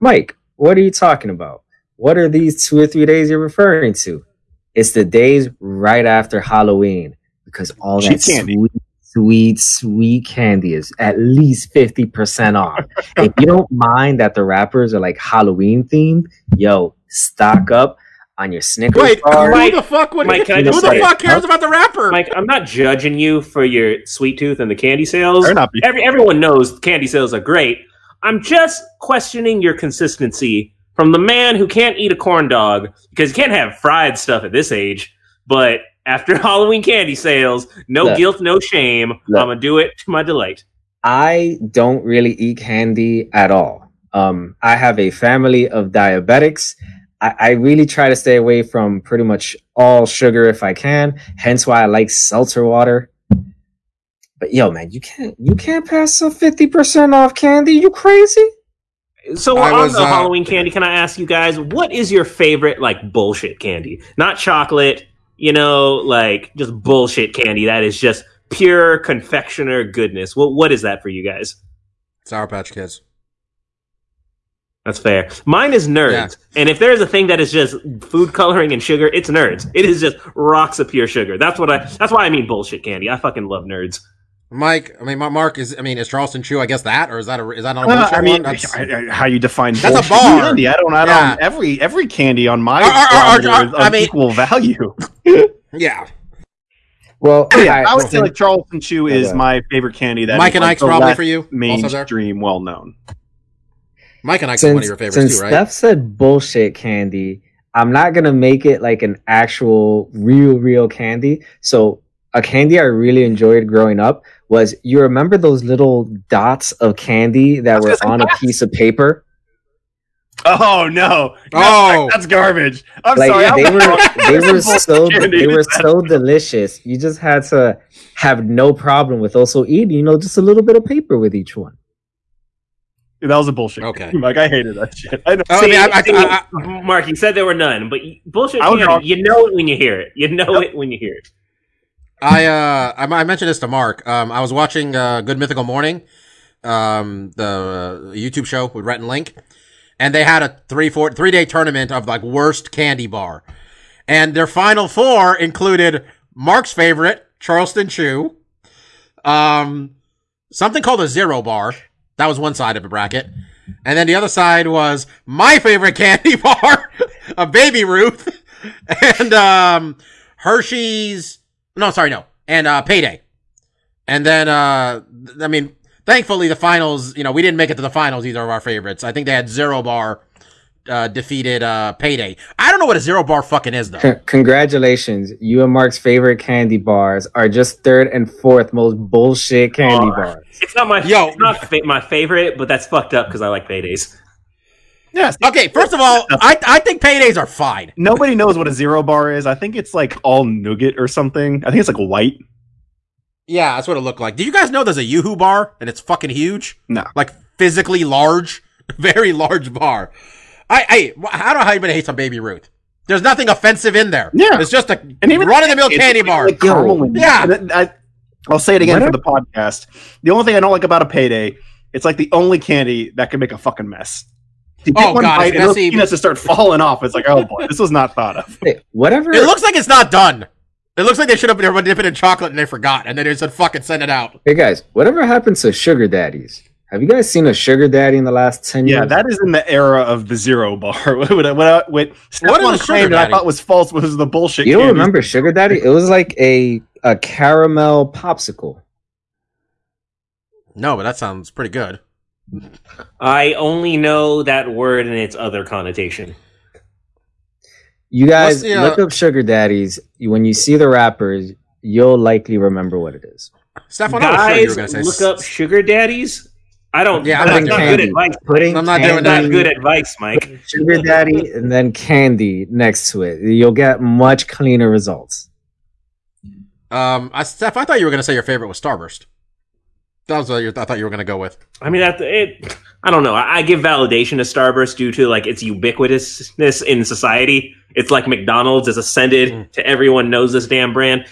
S3: Mike, what are you talking about? What are these two or three days you're referring to? It's the days right after Halloween because all
S2: Cheap
S3: that
S2: candy.
S3: sweet, sweet, sweet candy is at least 50% off. if you don't mind that the wrappers are like Halloween themed, yo, stock up on your Snickers
S1: Wait,
S3: bar.
S1: who
S4: Mike-
S1: the fuck would?
S4: Mike, can I
S1: who the fuck cares about the rapper?
S4: Mike, I'm not judging you for your sweet tooth and the candy sales.
S2: Fair enough.
S4: Every, everyone knows candy sales are great. I'm just questioning your consistency from the man who can't eat a corn dog because you can't have fried stuff at this age. But after Halloween candy sales, no
S3: Look.
S4: guilt, no shame.
S3: Look.
S4: I'm gonna do it to my delight.
S3: I don't really eat candy at all. Um, I have a family of diabetics. I, I really try to stay away from pretty much all sugar if I can. Hence why I like seltzer water. But yo, man, you can't you can't pass a fifty percent off candy. You crazy?
S4: So
S1: I
S4: on
S1: was,
S4: the
S1: uh,
S4: Halloween candy, can I ask you guys what is your favorite like bullshit candy? Not chocolate, you know, like just bullshit candy that is just pure confectioner goodness. What what is that for you guys?
S1: Sour Patch Kids.
S4: That's fair. Mine is nerds. And if there's a thing that is just food coloring and sugar, it's nerds. It is just rocks of pure sugar. That's what I that's why I mean bullshit candy. I fucking love nerds.
S1: Mike, I mean, Ma- Mark is. I mean, is Charleston Chew? I guess that, or is that a is that not a
S2: Uh, I mean.
S1: That's-
S2: I- I- how you define
S1: That's a
S2: bullshit
S1: bar.
S2: candy? I don't. I don't.
S1: Yeah.
S2: Every every candy on my
S1: or-
S2: is of
S1: I mean-
S2: equal value.
S1: yeah.
S3: Well,
S2: Oh, yeah,
S3: I-
S2: I would say like Charleston Chew is
S3: Okay.
S2: my favorite candy. That
S1: Mike
S2: is,
S1: and
S2: like,
S1: Ike's
S2: the
S1: probably for you. Also there.
S2: Mainstream, well known.
S1: Mike and Ike's one of your favorites
S3: since
S1: too, right?
S3: Steph said bullshit candy, I'm not gonna make it like an actual real, real candy. So a candy I really enjoyed growing up was you remember those little dots of candy that were on a piece of paper?
S2: Oh no!
S1: Oh.
S2: that's, that's garbage. I'm
S3: Like
S2: sorry.
S3: they
S2: I'm-
S3: were they were so they were so delicious. You just had to have no problem with also eating, you know, just a little bit of paper with each one.
S2: that was a bullshit.
S1: Okay.
S2: Like I hated that shit. I know.
S1: Oh, I mean, I, I,
S4: See,
S1: I, I,
S4: Mark, you said there were none, but bullshit
S2: was
S4: candy, you know it when you hear it. You know it when you hear it.
S1: I uh I, I mentioned this to Mark. Um, I was watching uh, Good Mythical Morning, um, the uh, YouTube show with Rhett and Link, and they had a three four three day tournament of like worst candy bar, and their final four included Mark's favorite Charleston Chew, um, something called a Zero Bar. That was one side of the bracket, and then the other side was my favorite candy bar, a Baby Ruth, and um, Hershey's. No, sorry, no. And uh payday. And then uh I mean, thankfully the finals, you know, we didn't make it to the finals either of our favorites. I think they had zero bar uh defeated uh payday. I don't know what a zero bar fucking is though.
S3: C- congratulations, you and Mark's favorite candy bars are just third and fourth most bullshit candy
S4: Oh.
S3: bars.
S4: It's not my
S1: Yo.
S4: it's not fa- my favorite, but that's fucked up because I like paydays.
S2: Yes.
S1: Okay, first of all, I I think paydays are fine.
S2: Nobody knows what a zero bar is. I think it's like all nougat or something. I think it's like white.
S1: Yeah, that's what it looked like. Do you guys know there's a Yoo-Hoo bar and it's fucking huge?
S2: No.
S1: Like physically large, very large bar. I I wh- how do I even hate some Baby Ruth? There's nothing offensive in there.
S2: Yeah.
S1: it's just a run of the mill candy bar.
S2: Like
S1: Yeah.
S2: and I, will say it again
S3: What
S2: for the podcast. The only thing I don't like about a payday, it's like the only candy that can make a fucking mess. to get
S1: Oh,
S2: one
S1: God,
S2: bite
S1: it's
S2: and those
S1: messy.
S2: peanuts to start falling off. It's like, oh boy, this was not thought of.
S3: Hey, whatever.
S1: It looks like it's not done. It looks like they should have been dipping in chocolate and they forgot, and then they just said, "Fucking send it out."
S3: hey guys, whatever happened to sugar daddies? Have you guys seen a sugar daddy in the last ten
S2: Yeah,
S3: years?
S2: that is in the era of the zero bar. what what, what, what
S1: What
S2: Stefan
S1: a sugar
S2: claimed that I thought was false was the bullshit.
S3: you don't
S2: candies.
S3: remember sugar daddy? It was like a a caramel popsicle.
S1: No, but that sounds pretty good.
S4: I only know that word and its other connotation.
S3: You guys
S1: the, uh,
S3: look up sugar daddies. When you see the rappers, you'll likely remember what it is.
S1: Stefan, I sure you
S4: Guys,
S1: say
S4: look up sugar daddies. I don't.
S1: Yeah,
S4: Yeah,
S1: I'm not
S4: not good
S3: candy.
S4: advice.
S3: Pudding,
S1: I'm not doing that.
S4: good advice, Mike.
S3: Sugar daddy, and then candy next to it. You'll get much cleaner results.
S1: Um, I, Steph, I thought you were going to say your favorite was Starburst. That was what you- I thought you were going to go with.
S4: I mean, that it. I don't know. I, I give validation to Starburst due to like its ubiquitousness in society. It's like McDonald's is ascended
S1: Mm.
S4: to everyone knows this damn brand.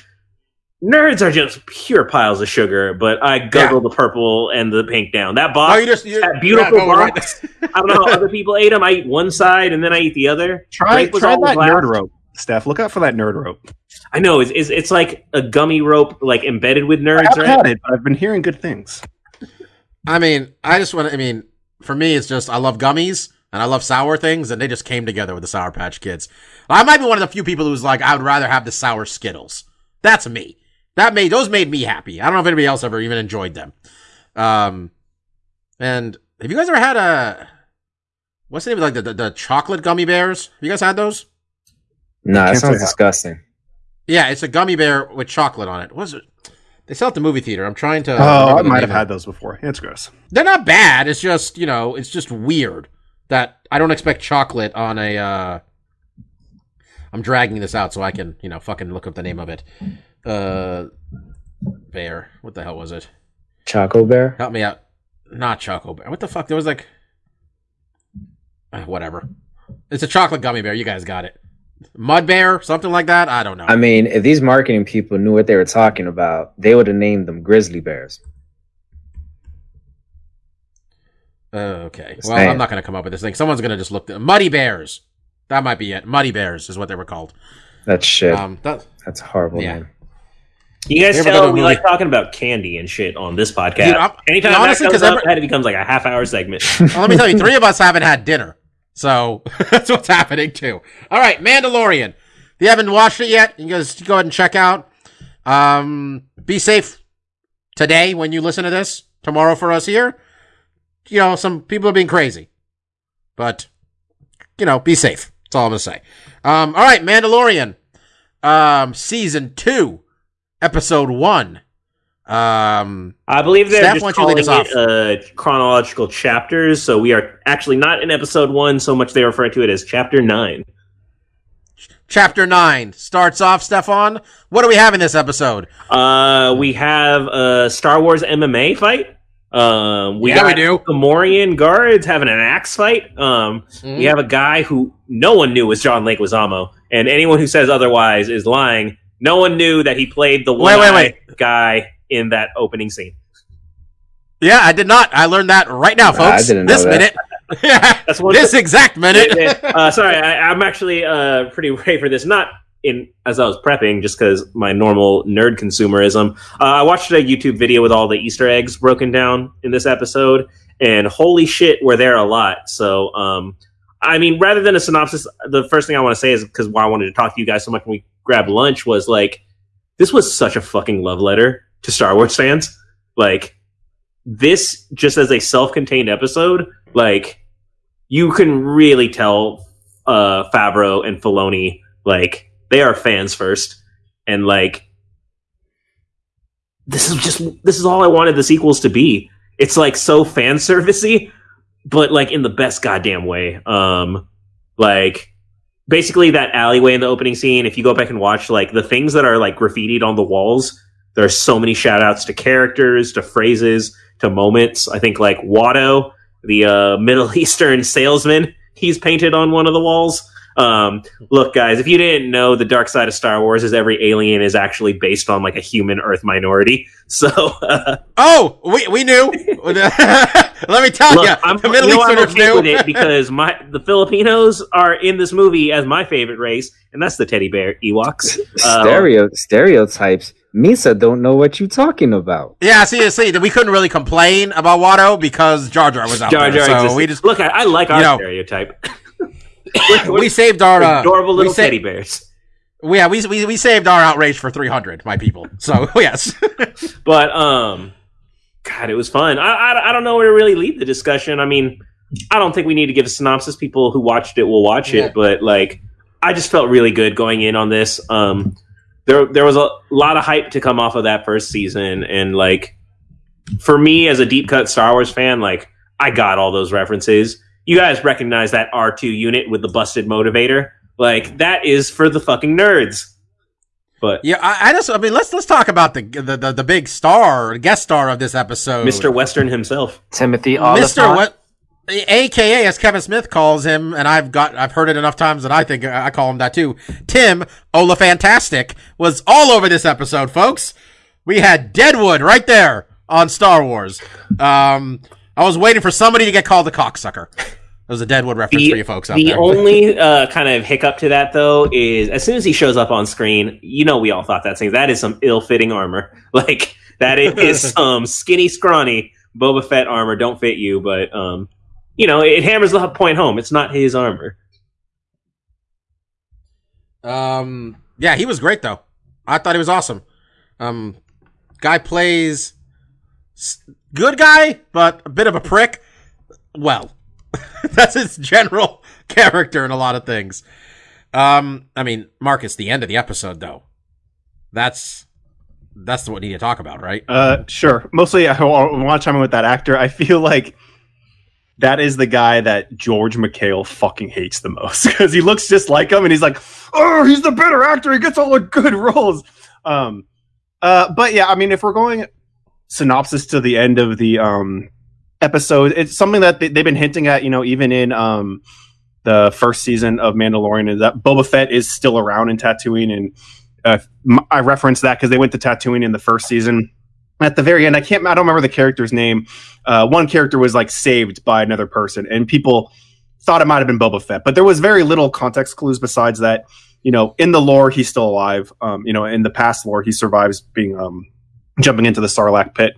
S4: Nerds are just pure piles of sugar, but I guggle the purple and the pink down. That
S1: Oh,
S4: box,
S1: you just
S4: that beautiful
S1: yeah, go right
S4: box. I don't know how other people ate them. I eat one side and then I eat the other.
S2: Try, try that nerd rope, Steph. Look out for that nerd rope.
S4: I know it's, it's it's like a gummy rope, like embedded with nerds.
S2: I
S4: nerds.
S2: haven't
S4: Right?
S2: had it, I've been hearing good things.
S1: I mean, I just want to. I mean, for me, it's just I love gummies and I love sour things, and they just came together with the Sour Patch Kids. I might be one of the few people who's like, I would rather have the sour Skittles. That's me. That made those made me happy. I don't know if anybody else ever even enjoyed them. Um, and have you guys ever had a what's the name of like the, the, the chocolate gummy bears? Have you guys had those?
S3: Nah, that sounds
S2: say that.
S3: disgusting.
S1: Yeah, it's a gummy bear with chocolate on it. What is it? They sell it at the movie theater. I'm trying to.
S2: Oh, I might have had those before. It's gross.
S1: They're not bad. It's just you know, it's just weird that I don't expect chocolate on a. uh I'm dragging this out so I can you know fucking look up the name of it. Uh, bear. What the hell was it?
S3: Choco bear.
S1: Help me out. Not choco bear. What the fuck? There was like. Uh, whatever. It's a chocolate gummy bear. You guys got it. Mud bear, something like that. I don't know.
S3: I mean, if these marketing people knew what they were talking about, they would have named them grizzly bears.
S1: Uh, okay.
S3: Just
S1: Well,
S3: saying.
S1: I'm not going to come up with this thing. Someone's going to just look. Th- Muddy bears. That might be it. Muddy bears is what they were called.
S3: That's shit.
S1: Um, that,
S3: That's a horrible
S1: yeah.
S3: name.
S4: You guys
S1: You ever go to
S4: tell we
S1: movie-
S4: like talking about candy and shit on this podcast.
S1: Dude,
S4: Anytime
S1: honestly,
S4: that
S1: 'cause
S4: comes up,
S1: every-
S4: that becomes like a half hour segment.
S1: Well, let me tell you, three of us haven't had dinner. So that's what's happening too. All right, Mandalorian. If you haven't watched it yet, you guys go ahead and check out. Um, be safe today when you listen to this. Tomorrow for us here. You know, some people are being crazy. But, you know, be safe. That's all I'm to say. Um, all right, Mandalorian. Um, season two, episode one. Um,
S4: I believe they're
S1: Steph,
S4: just calling it uh, chronological chapters, so we are actually not in episode one so much they refer to it as chapter nine.
S1: chapter nine starts off, Stefan. What do we have in this episode?
S4: Uh, we have a Star Wars MMA fight. Um, we
S1: Yeah,
S4: got
S1: we do.
S4: Gamorrean guards having an axe fight. Um,
S1: Mm-hmm.
S4: we have a guy who no one knew was John Leguizamo, and anyone who says otherwise is lying. No one knew that he played the
S1: Wait,
S4: one
S1: wait,
S4: guy in that opening scene.
S1: Yeah, I did not. I learned that right now,
S3: I
S1: folks.
S3: didn't know
S1: this
S3: that.
S1: minute.
S4: That's one.
S1: this exact minute.
S4: uh, sorry, I, I'm actually uh, pretty ready for this. Not in as I was prepping, just because my normal nerd consumerism. Uh, I watched a YouTube video with all the Easter eggs broken down in this episode, and holy shit, were there a lot. So, um, I mean, rather than a synopsis, the first thing I want to say is because why I wanted to talk to you guys so much when we grabbed lunch was like, this was such a fucking love letter to Star Wars fans. Like, this just as a self-contained episode, like you can really tell uh Favreau and Filoni like they are fans first and like this is just this is all I wanted the sequels to be. It's like so fan servicey, but like in the best goddamn way. Um like basically that alleyway in the opening scene, if you go back and watch like the things that are like graffitied on the walls, there are so many shout outs to characters, to phrases, to moments. I think like Watto, the uh, Middle Eastern salesman, he's painted on one of the walls. Um, look, guys, if you didn't know, the dark side of Star Wars is every alien is actually based on like a human Earth minority. So, uh,
S1: Oh, we we knew. Let me tell
S4: look,
S1: you,
S4: I'm,
S1: the Middle
S4: you know, I'm
S1: Easterners
S4: okay
S1: knew.
S4: with it because my the Filipinos are in this movie as my favorite race, and that's the teddy bear Ewoks. Uh,
S3: stereotypes. Misa don't know what you're talking about.
S1: yeah, see, see, we couldn't really complain about Watto because Jar Jar was out
S4: Jar
S1: there.
S4: Jar
S1: so
S4: existed.
S1: we just
S4: look. I, I like our
S1: you know,
S4: stereotype.
S1: We saved our uh,
S4: adorable little
S1: sa-
S4: teddy bears.
S1: Yeah, we, we we saved our outrage for 300, my people. So yes,
S4: But um, God, it was fun. I, I I don't know where to really lead the discussion. I mean, I don't think we need to give a synopsis. People who watched it will watch
S1: Yeah.
S4: it, but like, I just felt really good going in on this. Um, there there was a lot of hype to come off of that first season, and like, for me as a deep cut Star Wars fan, like, I got all those references. You guys recognize that R two unit with the busted motivator? Like, that is for the fucking nerds. But
S1: yeah. I, I just, I mean, let's let's talk about the the the, the big star, guest star of this episode,
S4: Mr. Western himself.
S3: Timothy
S1: Mister
S3: Olyphant.
S1: what, AKA as Kevin Smith calls him, and I've got I've heard it enough times that I think I call him that too. Tim Ola Fantastic was all over this episode, folks. We had Deadwood right there on Star Wars. Um, I was waiting for somebody to get called a cocksucker. That was a Deadwood reference for you folks out
S4: the
S1: there.
S4: only uh, kind of hiccup to that, though, is as soon as he shows up on screen, you know, we all thought that thing. That is some ill-fitting armor. Like that is some skinny, scrawny Boba Fett armor. Don't fit you, but um, you know, it hammers the point home. It's not his armor.
S1: Um, yeah, he was great though. I thought he was awesome. Um, guy plays good guy, but a bit of a prick. Well, that's his general character in a lot of things. Um, I mean, Marcus, the end of the episode though. That's that's what we need to talk about, right?
S2: Uh, sure. Mostly, I want to chime in with that actor. I feel like that is the guy that George McHale fucking hates the most because he looks just like him, and he's like, "Oh, he's the better actor. He gets all the good roles." Um, uh, but yeah, I mean, if we're going synopsis to the end of the um episode, it's something that they, they've been hinting at. You know, even in um the first season of Mandalorian, is that Boba Fett is still around in Tatooine, and uh, I referenced that because they went to Tatooine in the first season. At the very end, I can't, I don't remember the character's name. Uh, one character was like saved by another person, and people thought it might have been Boba Fett, but there was very little context clues besides that. You know, in the lore, he's still alive. Um, you know, in the past lore, he survives being um, jumping into the Sarlacc pit.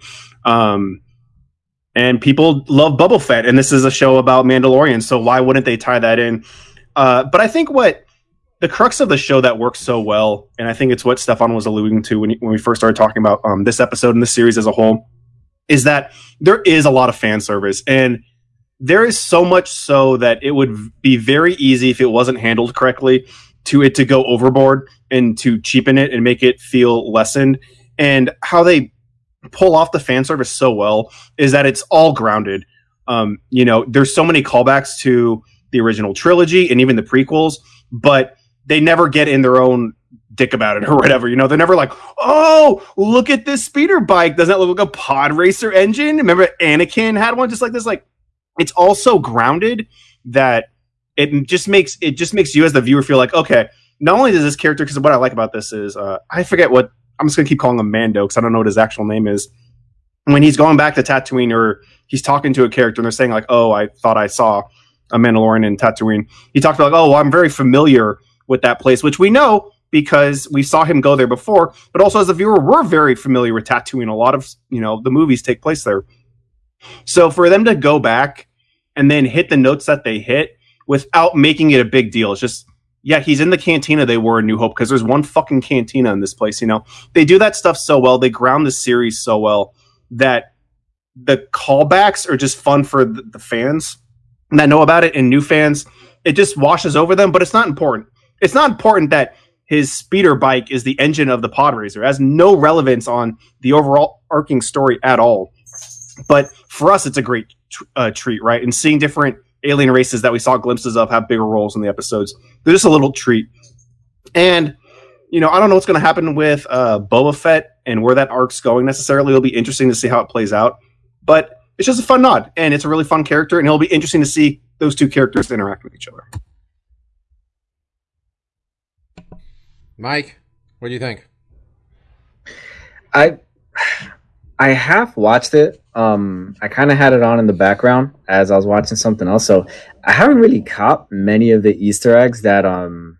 S2: Um, and people love Boba Fett, and this is a show about Mandalorian, so why wouldn't they tie that in? Uh, but I think what the crux of the show that works so well, and I think it's what Stefan was alluding to when, when we first started talking about um, this episode and the series as a whole, is that there is a lot of fan service, and there is so much so that it would be very easy if it wasn't handled correctly to it to go overboard and to cheapen it and make it feel lessened. And how they pull off the fan service so well is that it's all grounded. Um, you know, there's so many callbacks to the original trilogy and even the prequels, but they never get in their own dick about it or whatever. You know, they're never like, oh, look at this speeder bike. Doesn't that look like a pod racer engine? Remember Anakin had one just like this? Like, it's all so grounded that it just makes it just makes you as the viewer feel like, okay, not only does this character, because what I like about this is uh, I forget what I'm just gonna keep calling him Mando because I don't know what his actual name is. When he's going back to Tatooine or he's talking to a character and they're saying like, "Oh, I thought I saw a Mandalorian in Tatooine," he talked about like, "Oh, well, I'm very familiar with that place," which we know because we saw him go there before. But also as a viewer, we're very familiar with Tatooine. A lot of you know the movies take place there. So for them to go back and then hit the notes that they hit without making it a big deal, it's just yeah, he's in the cantina they were in New Hope because there's one fucking cantina in this place. You know, they do that stuff so well. They ground the series so well that the callbacks are just fun for the, the fans that know about it and new fans. It just washes over them, but it's not important. It's not important that his speeder bike is the engine of the pod racer. It has no relevance on the overall arcing story at all. But for us, it's a great tr- uh, treat, right? And seeing different alien races that we saw glimpses of have bigger roles in the episodes. They're just a little treat. And you know, I don't know what's going to happen with uh, Boba Fett and where that arc's going necessarily. It'll be interesting to see how it plays out. But it's just a fun nod, and it's a really fun character, and it'll be interesting to see those two characters interact with each other.
S1: Mike, what do you think?
S3: I I half watched it. Um, I kind of had it on in the background as I was watching something else. So I haven't really caught many of the Easter eggs that um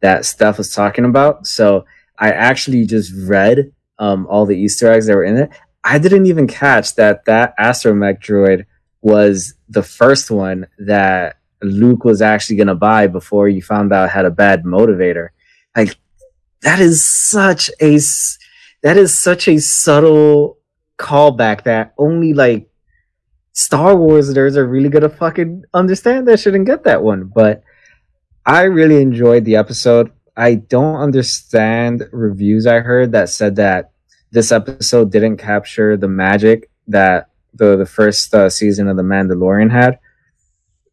S3: that Steph was talking about. So I actually just read um all the Easter eggs that were in it. I didn't even catch that that astromech droid was the first one that Luke was actually gonna buy before you found out had a bad motivator. Like that is such a that is such a subtle callback that only like Star Wars nerds are really gonna fucking understand that shit and get that one. But I really enjoyed the episode. I don't understand reviews I heard that said that this episode didn't capture the magic that the the first uh, season of The Mandalorian had.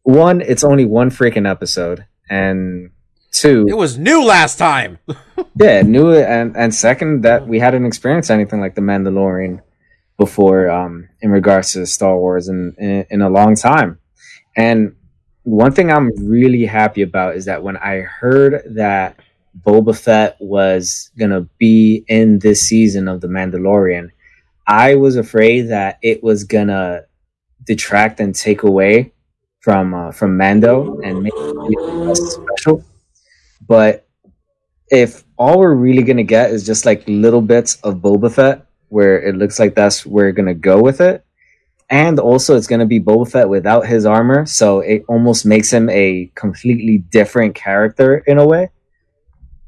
S3: One, it's only one freaking episode, and two,
S1: It was new last time.
S3: yeah, new and and second that we hadn't experienced anything like the Mandalorian before um in regards to Star Wars in, in in a long time. And one thing I'm really happy about is that when I heard that Boba Fett was gonna be in this season of The Mandalorian, I was afraid that it was gonna detract and take away from uh, from Mando and make it less special. But if all we're really gonna get is just like little bits of Boba Fett, where it looks like that's where we're gonna go with it, and also it's gonna be Boba Fett without his armor, so it almost makes him a completely different character in a way.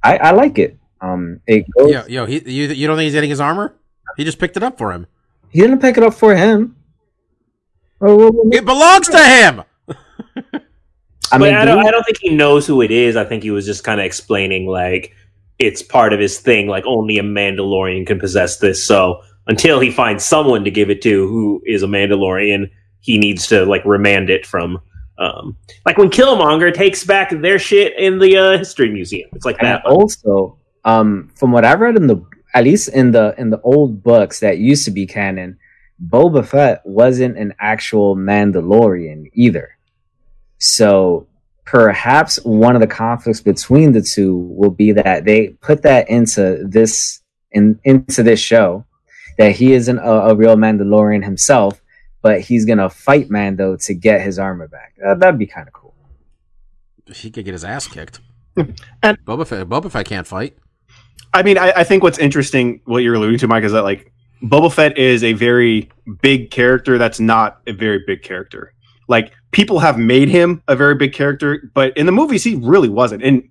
S3: I, I like it. Um, it goes,
S1: Yo, yo, he, you, you don't think he's getting his armor? He just picked it up for him.
S3: he didn't pick it up for him. Oh, well, well,
S1: It belongs to him.
S3: I
S4: but
S3: mean,
S4: I don't, I don't think he knows who it is. I think he was just kind of explaining like it's part of his thing. Like only a Mandalorian can possess this. So until he finds someone to give it to who is a Mandalorian, he needs to like remand it from. Um, like when Killmonger takes back their shit in the uh, history museum. It's like
S3: and
S4: that.
S3: also, um, from what I've read in the at least in the in the old books that used to be canon, Boba Fett wasn't an actual Mandalorian either. So perhaps one of the conflicts between the two will be that they put that into this in into this show that he isn't a, a real Mandalorian himself, but he's gonna fight Mando to get his armor back. Uh, that'd be kind of cool.
S1: He could get his ass kicked.
S2: And-
S1: Boba Fett, Boba Fett can't fight.
S2: I mean, I, I think what's interesting, what you're alluding to, Mike, is that like Boba Fett is a very big character that's not a very big character. Like people have made him a very big character, but in the movies he really wasn't. And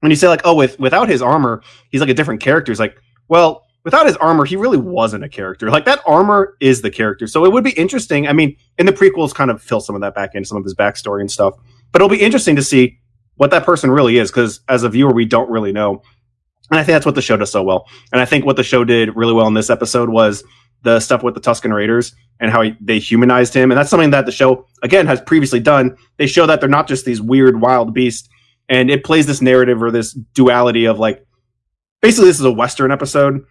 S2: when you say like, oh, with without his armor, he's like a different character. It's like, well, without his armor, he really wasn't a character. Like that armor is the character. So it would be interesting. I mean, in the prequels, kind of fill some of that back in, some of his backstory and stuff. But it'll be interesting to see what that person really is, because as a viewer, we don't really know. And I think that's what the show does so well. And I think what the show did really well in this episode was the stuff with the Tusken Raiders and how he, they humanized him. And that's something that the show, again, has previously done. They show that they're not just these weird, wild beasts. And it plays this narrative or this duality of like, basically, this is a Western episode.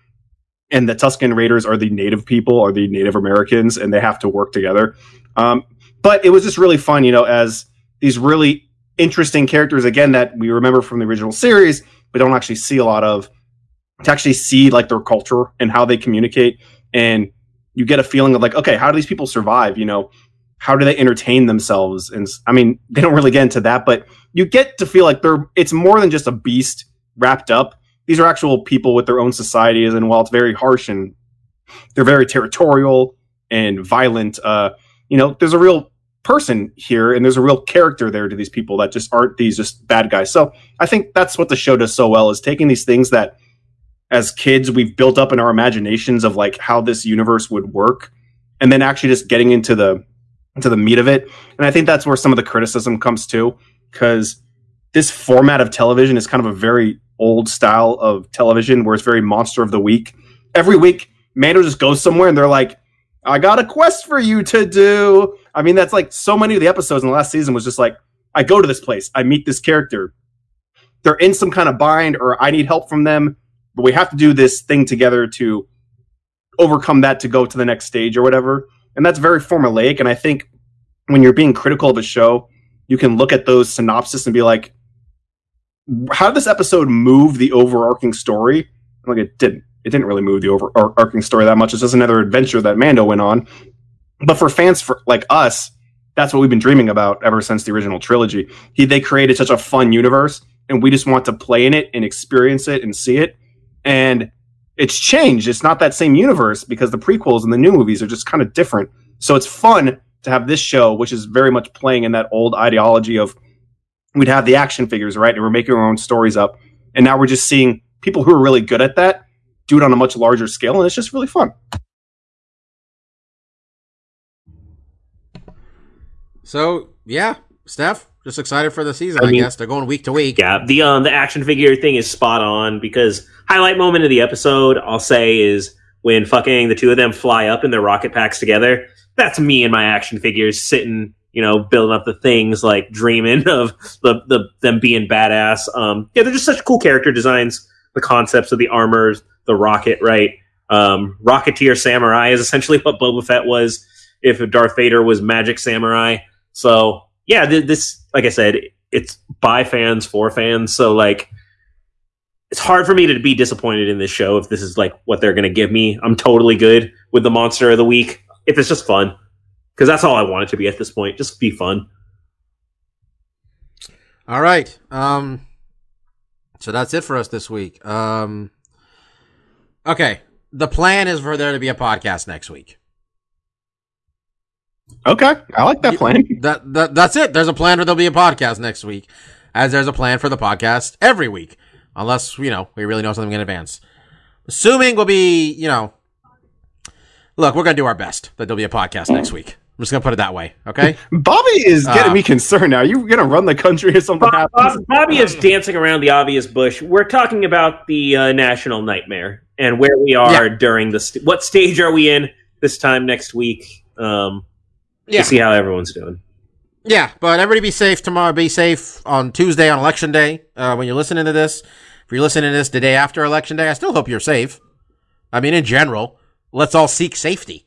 S2: And the Tusken Raiders are the native people, or the Native Americans, and they have to work together. Um, but it was just really fun, you know, as these really interesting characters, again, that we remember from the original series, but don't actually see a lot of to actually see like their culture and how they communicate and you get a feeling of like okay how do these people survive? You know how do they entertain themselves? And I mean they don't really get into that but you get to feel like they're it's more than just a beast wrapped up. These are actual people with their own societies and while it's very harsh and they're very territorial and violent uh you know there's a real person here and there's a real character there to these people that just aren't these just bad guys. So I think that's what the show does so well is taking these things that as kids we've built up in our imaginations of like how this universe would work and then actually just getting into the into the meat of it. And I think that's where some of the criticism comes too cuz this format of television is kind of a very old style of television where it's very monster of the week. Every week Mando just goes somewhere and they're like I got a quest for you to do. I mean that's like so many of the episodes in the last season was just like I go to this place, I meet this character, they're in some kind of bind or I need help from them, but we have to do this thing together to overcome that to go to the next stage or whatever. And that's very formulaic. And I think when you're being critical of a show, you can look at those synopsis and be like, how did this episode move the overarching story? Like it didn't. It didn't really move the overarching story that much. It's just another adventure that Mando went on. But for fans for like us, that's what we've been dreaming about ever since the original trilogy. He, they created such a fun universe, and we just want to play in it and experience it and see it. And it's changed. It's not that same universe because the prequels and the new movies are just kind of different. So it's fun to have this show, which is very much playing in that old ideology of we'd have the action figures, right? And we're making our own stories up. And now we're just seeing people who are really good at that do it on a much larger scale. And it's just really fun.
S1: So yeah, Steph, just excited for the season. I,
S4: I mean-
S1: guess they're going week to week.
S4: Yeah, the um the action figure thing is spot on because highlight moment of the episode I'll say is when fucking the two of them fly up in their rocket packs together. That's me and my action figures sitting, you know, building up the things like dreaming of the the them being badass. Um yeah, they're just such cool character designs, the concepts of the armors, the rocket, right? Um Rocketeer Samurai is essentially what Boba Fett was if Darth Vader was Magic Samurai. So yeah, th- this like I said, it's by fans for fans. So like, it's hard for me to be disappointed in this show if this is like what they're going to give me. I'm totally good with the monster of the week if it's just fun because that's all I want it to be at this point. Just be fun.
S1: All right. Um, so that's it for us this week. Um, okay. The plan is for there to be a podcast next week.
S2: Okay. I like that plan.
S1: That, that that's it. There's a plan where there'll be a podcast next week, as there's a plan for the podcast every week, unless you know we really know something in advance. Assuming we'll be, you know, look, we're gonna do our best that there'll be a podcast next week. I'm just gonna put it that way. Okay.
S2: Bobby is getting
S1: Uh,
S2: me concerned now. You going to run the country if something
S4: Bob,
S2: happens?
S4: Bob- Bobby is dancing around the obvious bush. We're talking about the uh, national nightmare and where we are during the st- what stage are we in this time next week? Um,
S1: Yeah.
S4: to see how everyone's doing.
S1: Yeah, but everybody be safe tomorrow. Be safe on Tuesday on election day. Uh, when you're listening to this, if you're listening to this the day after election day, I still hope you're safe. I mean, in general, let's all seek safety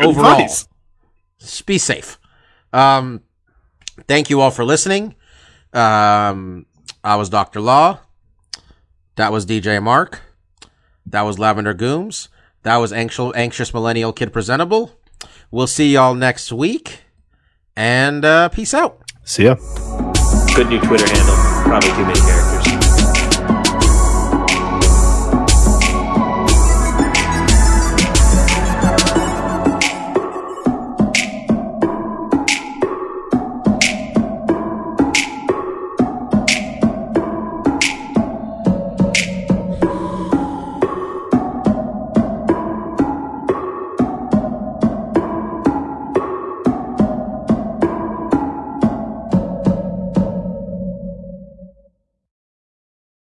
S1: overall.
S2: advice.
S1: Be safe. Um, thank you all for listening. Um, I was Dr. Law. That was DJ Mark. That was Lavender Gooms. That was anxious, anxious millennial kid presentable. We'll see y'all next week, and uh, peace out.
S2: See ya.
S4: Good new Twitter handle. Probably too many characters.